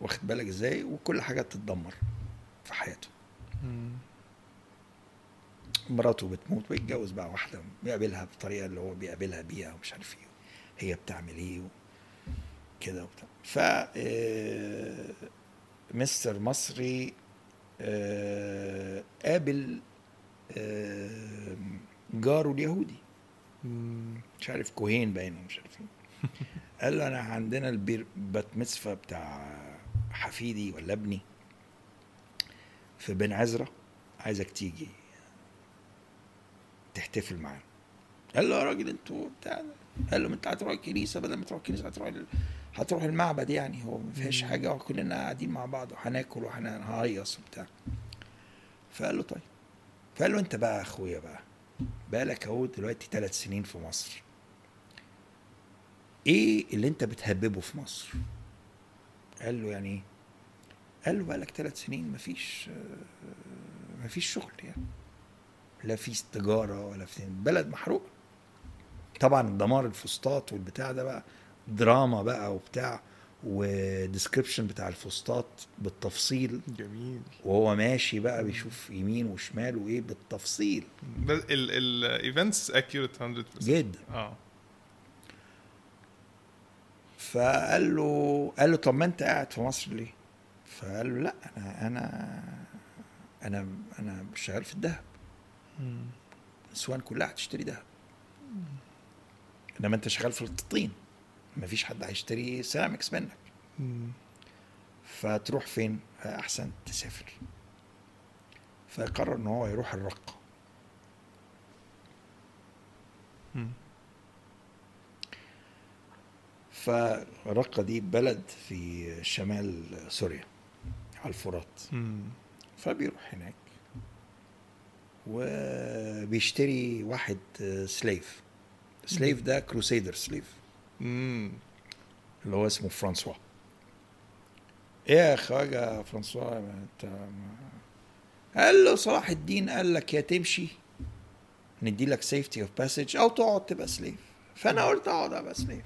[SPEAKER 1] واخد بالك إزاي؟ وكل حاجة بتتدمر في حياته. مراته بتموت ويتجوز بقى واحدة بيقابلها بالطريقة اللي هو بيقابلها بيها ومش عارف إيه. هي بتعمل إيه كده وبتاع. ف آه، مستر مصري آه، قابل آه، جاره اليهودي. مش عارف كوهين باين مش عارف إيه. قال له انا عندنا البير بات مصفى بتاع حفيدي ولا ابني في بن عزرة عايزك تيجي تحتفل معانا قال له يا راجل أنتوا بتاع. قال له انت هتروح الكنيسة بدل ما تروح الكنيسة هتروح ال- هتروح المعبد يعني. هو ما فيهاش. حاجة وكلنا قاعدين مع بعض وهناكل وهنهيص وبتاع. فقال له طيب. فقال له انت بقى يا اخويا بقى بقالك اهو دلوقتي ثلاث سنين في مصر. إيه اللي انت بتهببه في مصر؟ قال له يعني إيه؟ قال له بقالك ثلاث سنين مفيش مفيش شغل يعني. لا في تجاره ولا في بلد محروقه طبعا دمار الفسطاط والبتاع ده بقى دراما بقى وبتاع وديسكريبشن بتاع الفسطاط بالتفصيل.
[SPEAKER 2] جميل.
[SPEAKER 1] وهو ماشي بقى بيشوف يمين وشمال وإيه بالتفصيل.
[SPEAKER 2] ال events accurate 100%
[SPEAKER 1] جدا.
[SPEAKER 2] آه.
[SPEAKER 1] فقال له قال له طب ما أنت قاعد في مصر ليه؟ فقال له لا أنا أنا أنا أنا شغال في الذهب النسوان كلها هتشتري ذهب. إنما أنت شغال في الطين مفيش حد هيشتري سيراميكس منك.
[SPEAKER 2] مم.
[SPEAKER 1] فتروح فين؟ أحسن تسافر. فقرر إن هو يروح الرقه
[SPEAKER 2] مم.
[SPEAKER 1] فالرقة دي بلد في شمال سوريا على الفرات. فبيروح هناك. وبيشتري واحد slave. slave ده crusader slave.
[SPEAKER 2] مم.
[SPEAKER 1] اللي هو اسمه فرانسوا. إيه يا خواجة فرانسوا انت قال له صلاح الدين قال لك يا تمشي ندي لك safety of passage أو تقعد تبقى slave. فأنا قلت أقعد أبقى
[SPEAKER 2] slave.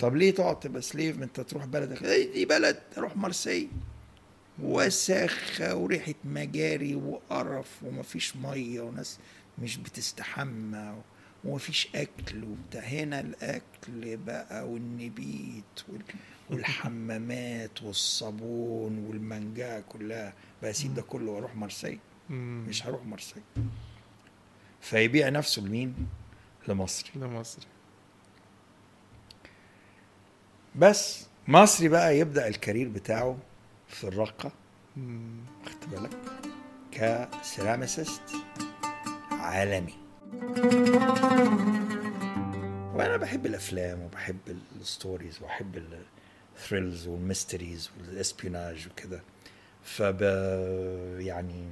[SPEAKER 1] طب ليه تقعد تبقى slave؟ ما أنت تروح بلدك. إيه دي بلد روح مرسي وساخة وريحة مجاري وقرف ومفيش مية وناس مش بتستحمى ومفيش أكل وبتاع. هنا الأكل بقى والنبيت وال- والحمامات والصابون والمنجاة كلها. بسيب ده كله وأروح مرسي. مش هروح مرسي فيبيع نفسه لمين؟ لمصري.
[SPEAKER 2] لمصر
[SPEAKER 1] بس مصري بقى يبدأ الكارير بتاعه في الرقة
[SPEAKER 2] مم.
[SPEAKER 1] خدت بالك ك ceramicist عالمي وأنا بحب الأفلام وبحب الستوريز وبحب الثريلز والميستريز والاسبيوناج وكده فب يعني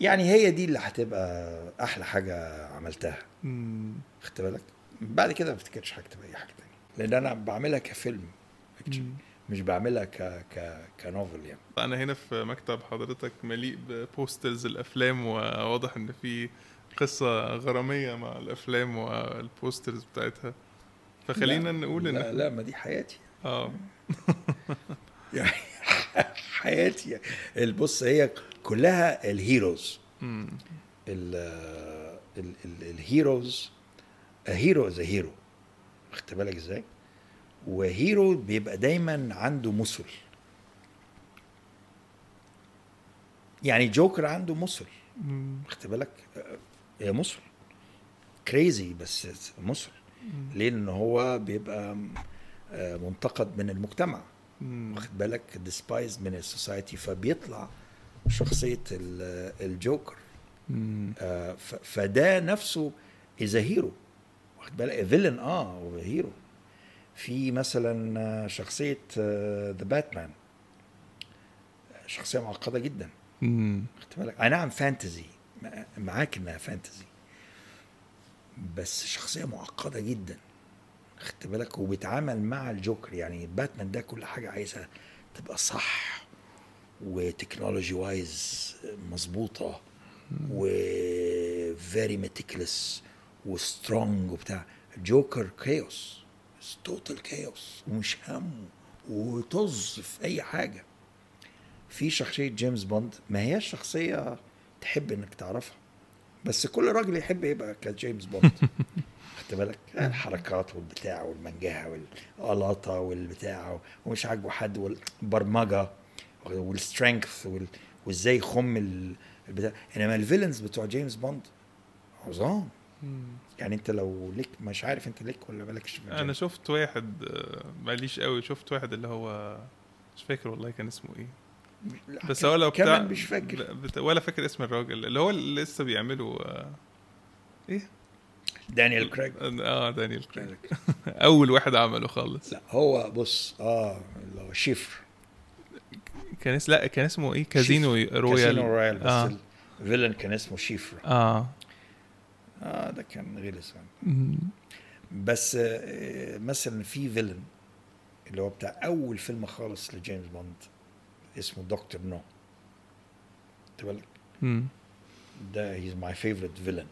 [SPEAKER 1] يعني هي دي اللي هتبقى أحلى حاجة عملتها. خدت بالك بعد كده ما افتكرش هكتب اي حاجة تانية لأن أنا بعملها كفيلم. مش بعملها ك ك ك novel يعني.
[SPEAKER 2] أنا هنا في مكتب حضرتك مليء ب posters الأفلام وواضح إن في قصة غرامية مع الأفلام وال posters بتاعتها. فخلينا
[SPEAKER 1] لا،
[SPEAKER 2] نقول
[SPEAKER 1] لا
[SPEAKER 2] ان
[SPEAKER 1] لا ما دي حياتي.
[SPEAKER 2] آه.
[SPEAKER 1] يعني حياتي. ال- بص هي كلها ال heroes. ال heroes hero is hero خدت بالك إزاي؟ و hero بيبقى دايما عنده مثل يعني جوكر عنده مثل
[SPEAKER 2] مم.
[SPEAKER 1] خدت بالك؟ هي مثل crazy بس مثل ليه؟ لأن هو بيبقى آه، منتقد من المجتمع. واخد بالك؟ despised من ال society. فبيطلع شخصية ال- الجوكر. آه، فده نفسه is hero واخد بالك؟ villain آه هو hero. في مثلا آه، شخصيه the باتمان شخصية معقدة جدا. خدت بالك؟ أي نعم fantasy. معاك إنها fantasy. بس شخصية معقدة جدا. خدت بالك؟ وبيتعامل مع الجوكر. يعني باتمان ده كل حاجة عايزها تبقى صح و technology wise مظبوطة و very meticulous و strong وبتاع. جوكر chaos total chaos ومش همه وطز في أي حاجة. في شخصية جيمس بوند ما هي شخصية تحب إنك تعرفها. بس كل راجل يحب يبقى كجيمس بوند خدت بالك؟ الحركات والبتاع والمنجهة والقلاطة والبتاع ومش عاجبه حد والبرمجة وال strength وال... وإزاي يخم ال- البتاع. إنما ال villains بتوع جيمس بوند عظام. يعني انت لو ليك مش عارف انت ليك ولا مالكش في
[SPEAKER 2] أنا شفت واحد آه، ماليش قوي شفت واحد اللي هو مش فاكر والله كان اسمه
[SPEAKER 1] إيه.
[SPEAKER 2] بس هو لو بتاع
[SPEAKER 1] كمان مش فاكر.
[SPEAKER 2] ولا فاكر اسم الراجل اللي هو اللي لسه بيعملوا آه، إيه؟
[SPEAKER 1] دانيال كريج
[SPEAKER 2] آه دانيال كريج أول واحد عمله خالص.
[SPEAKER 1] لا هو بص آه اللي هو شيفر
[SPEAKER 2] كان اس... لا كان اسمه إيه؟ كازينو رويال.
[SPEAKER 1] كازينو رويال بس
[SPEAKER 2] آه.
[SPEAKER 1] ال villain كان اسمه شيفر
[SPEAKER 2] آه.
[SPEAKER 1] آه ده كان
[SPEAKER 2] مم.
[SPEAKER 1] بس آه، مثلا في villain اللي هو بتاع أول فيلم خالص لجيمس بوند اسمه دكتور نو خدت بالك. ده he's my favorite
[SPEAKER 2] villain.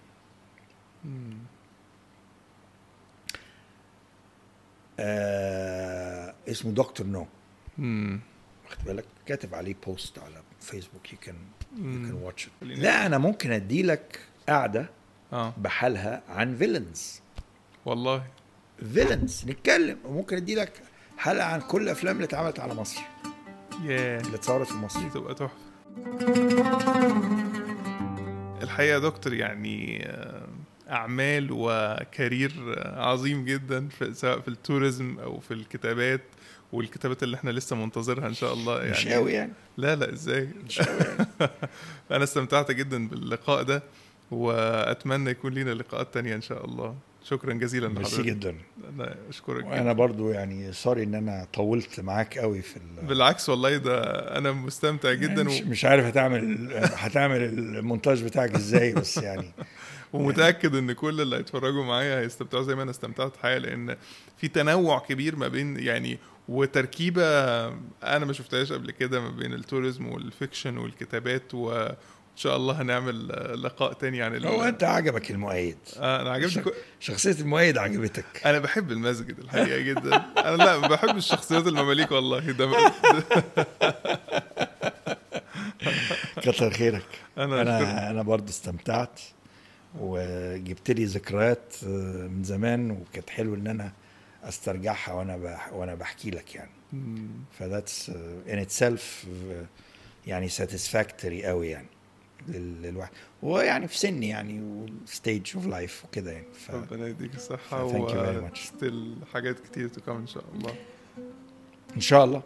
[SPEAKER 1] آه اسمه دكتور نو. واخد بالك كاتب عليه post على فيسبوك you can
[SPEAKER 2] you
[SPEAKER 1] can.
[SPEAKER 2] Watch
[SPEAKER 1] لا أنا ممكن ادي لك قاعدة
[SPEAKER 2] آه.
[SPEAKER 1] بحالها عن villains
[SPEAKER 2] والله.
[SPEAKER 1] villains نتكلم. وممكن أدي لك حلقة عن كل الأفلام اللي اتعملت على مصر.
[SPEAKER 2] ياه
[SPEAKER 1] اللي اتصورت في مصر.
[SPEAKER 2] تبقى تحفة. الحقيقة يا دكتور يعني آه، أعمال وكارير آه، عظيم جدا في سواء في التوريزم أو في الكتابات والكتابات اللي إحنا لسه منتظرها إن شاء الله يعني.
[SPEAKER 1] مش قوي يعني.
[SPEAKER 2] لا لا إزاي؟
[SPEAKER 1] مش قوي يعني.
[SPEAKER 2] أنا استمتعت جدا باللقاء ده. وأتمنى يكون لينا لقاءات تانية إن شاء الله. شكرا جزيلا
[SPEAKER 1] ميرسي
[SPEAKER 2] لحضرتك.
[SPEAKER 1] جدا.
[SPEAKER 2] أنا أشكرك.
[SPEAKER 1] وأنا برضو يعني sorry إن أنا طولت معاك قوي في ال...
[SPEAKER 2] بالعكس والله ده أنا مستمتع جدا
[SPEAKER 1] مش,
[SPEAKER 2] و...
[SPEAKER 1] مش عارف هتعمل هتعمل المونتاج بتاعك إزاي بس يعني
[SPEAKER 2] ومتأكد إن كل اللي هيتفرجوا معايا هيستمتعوا زي ما أنا استمتعت الحقيقة لأن في تنوع كبير ما بين يعني وتركيبة أنا ما شفتهاش قبل كده ما بين ال tourism وال fiction والكتابات وان شاء الله هنعمل لقاء تاني عن ال-
[SPEAKER 1] هو أنت عجبك المؤيد.
[SPEAKER 2] آه أنا عجبني كو...
[SPEAKER 1] شخصية المؤيد عجبتك.
[SPEAKER 2] أنا بحب المسجد الحقيقة جدا. أنا لا ما بحبش شخصيات المماليك والله ده
[SPEAKER 1] كتر خيرك.
[SPEAKER 2] أنا.
[SPEAKER 1] أنا أنا برضه استمتعت وجبت لي ذكريات آه، من زمان وكانت حلو إن أنا أسترجعها وأنا بح وأنا بحكي لك يعني. فذاتس ان اتسيلف يعني satisfactory قوي يعني. للواحد. ويعني في سني يعني stage of life وكده يعني ف
[SPEAKER 2] ربنا يديك
[SPEAKER 1] much.
[SPEAKER 2] still حاجات كتير تكون إن شاء الله.
[SPEAKER 1] إن شاء الله.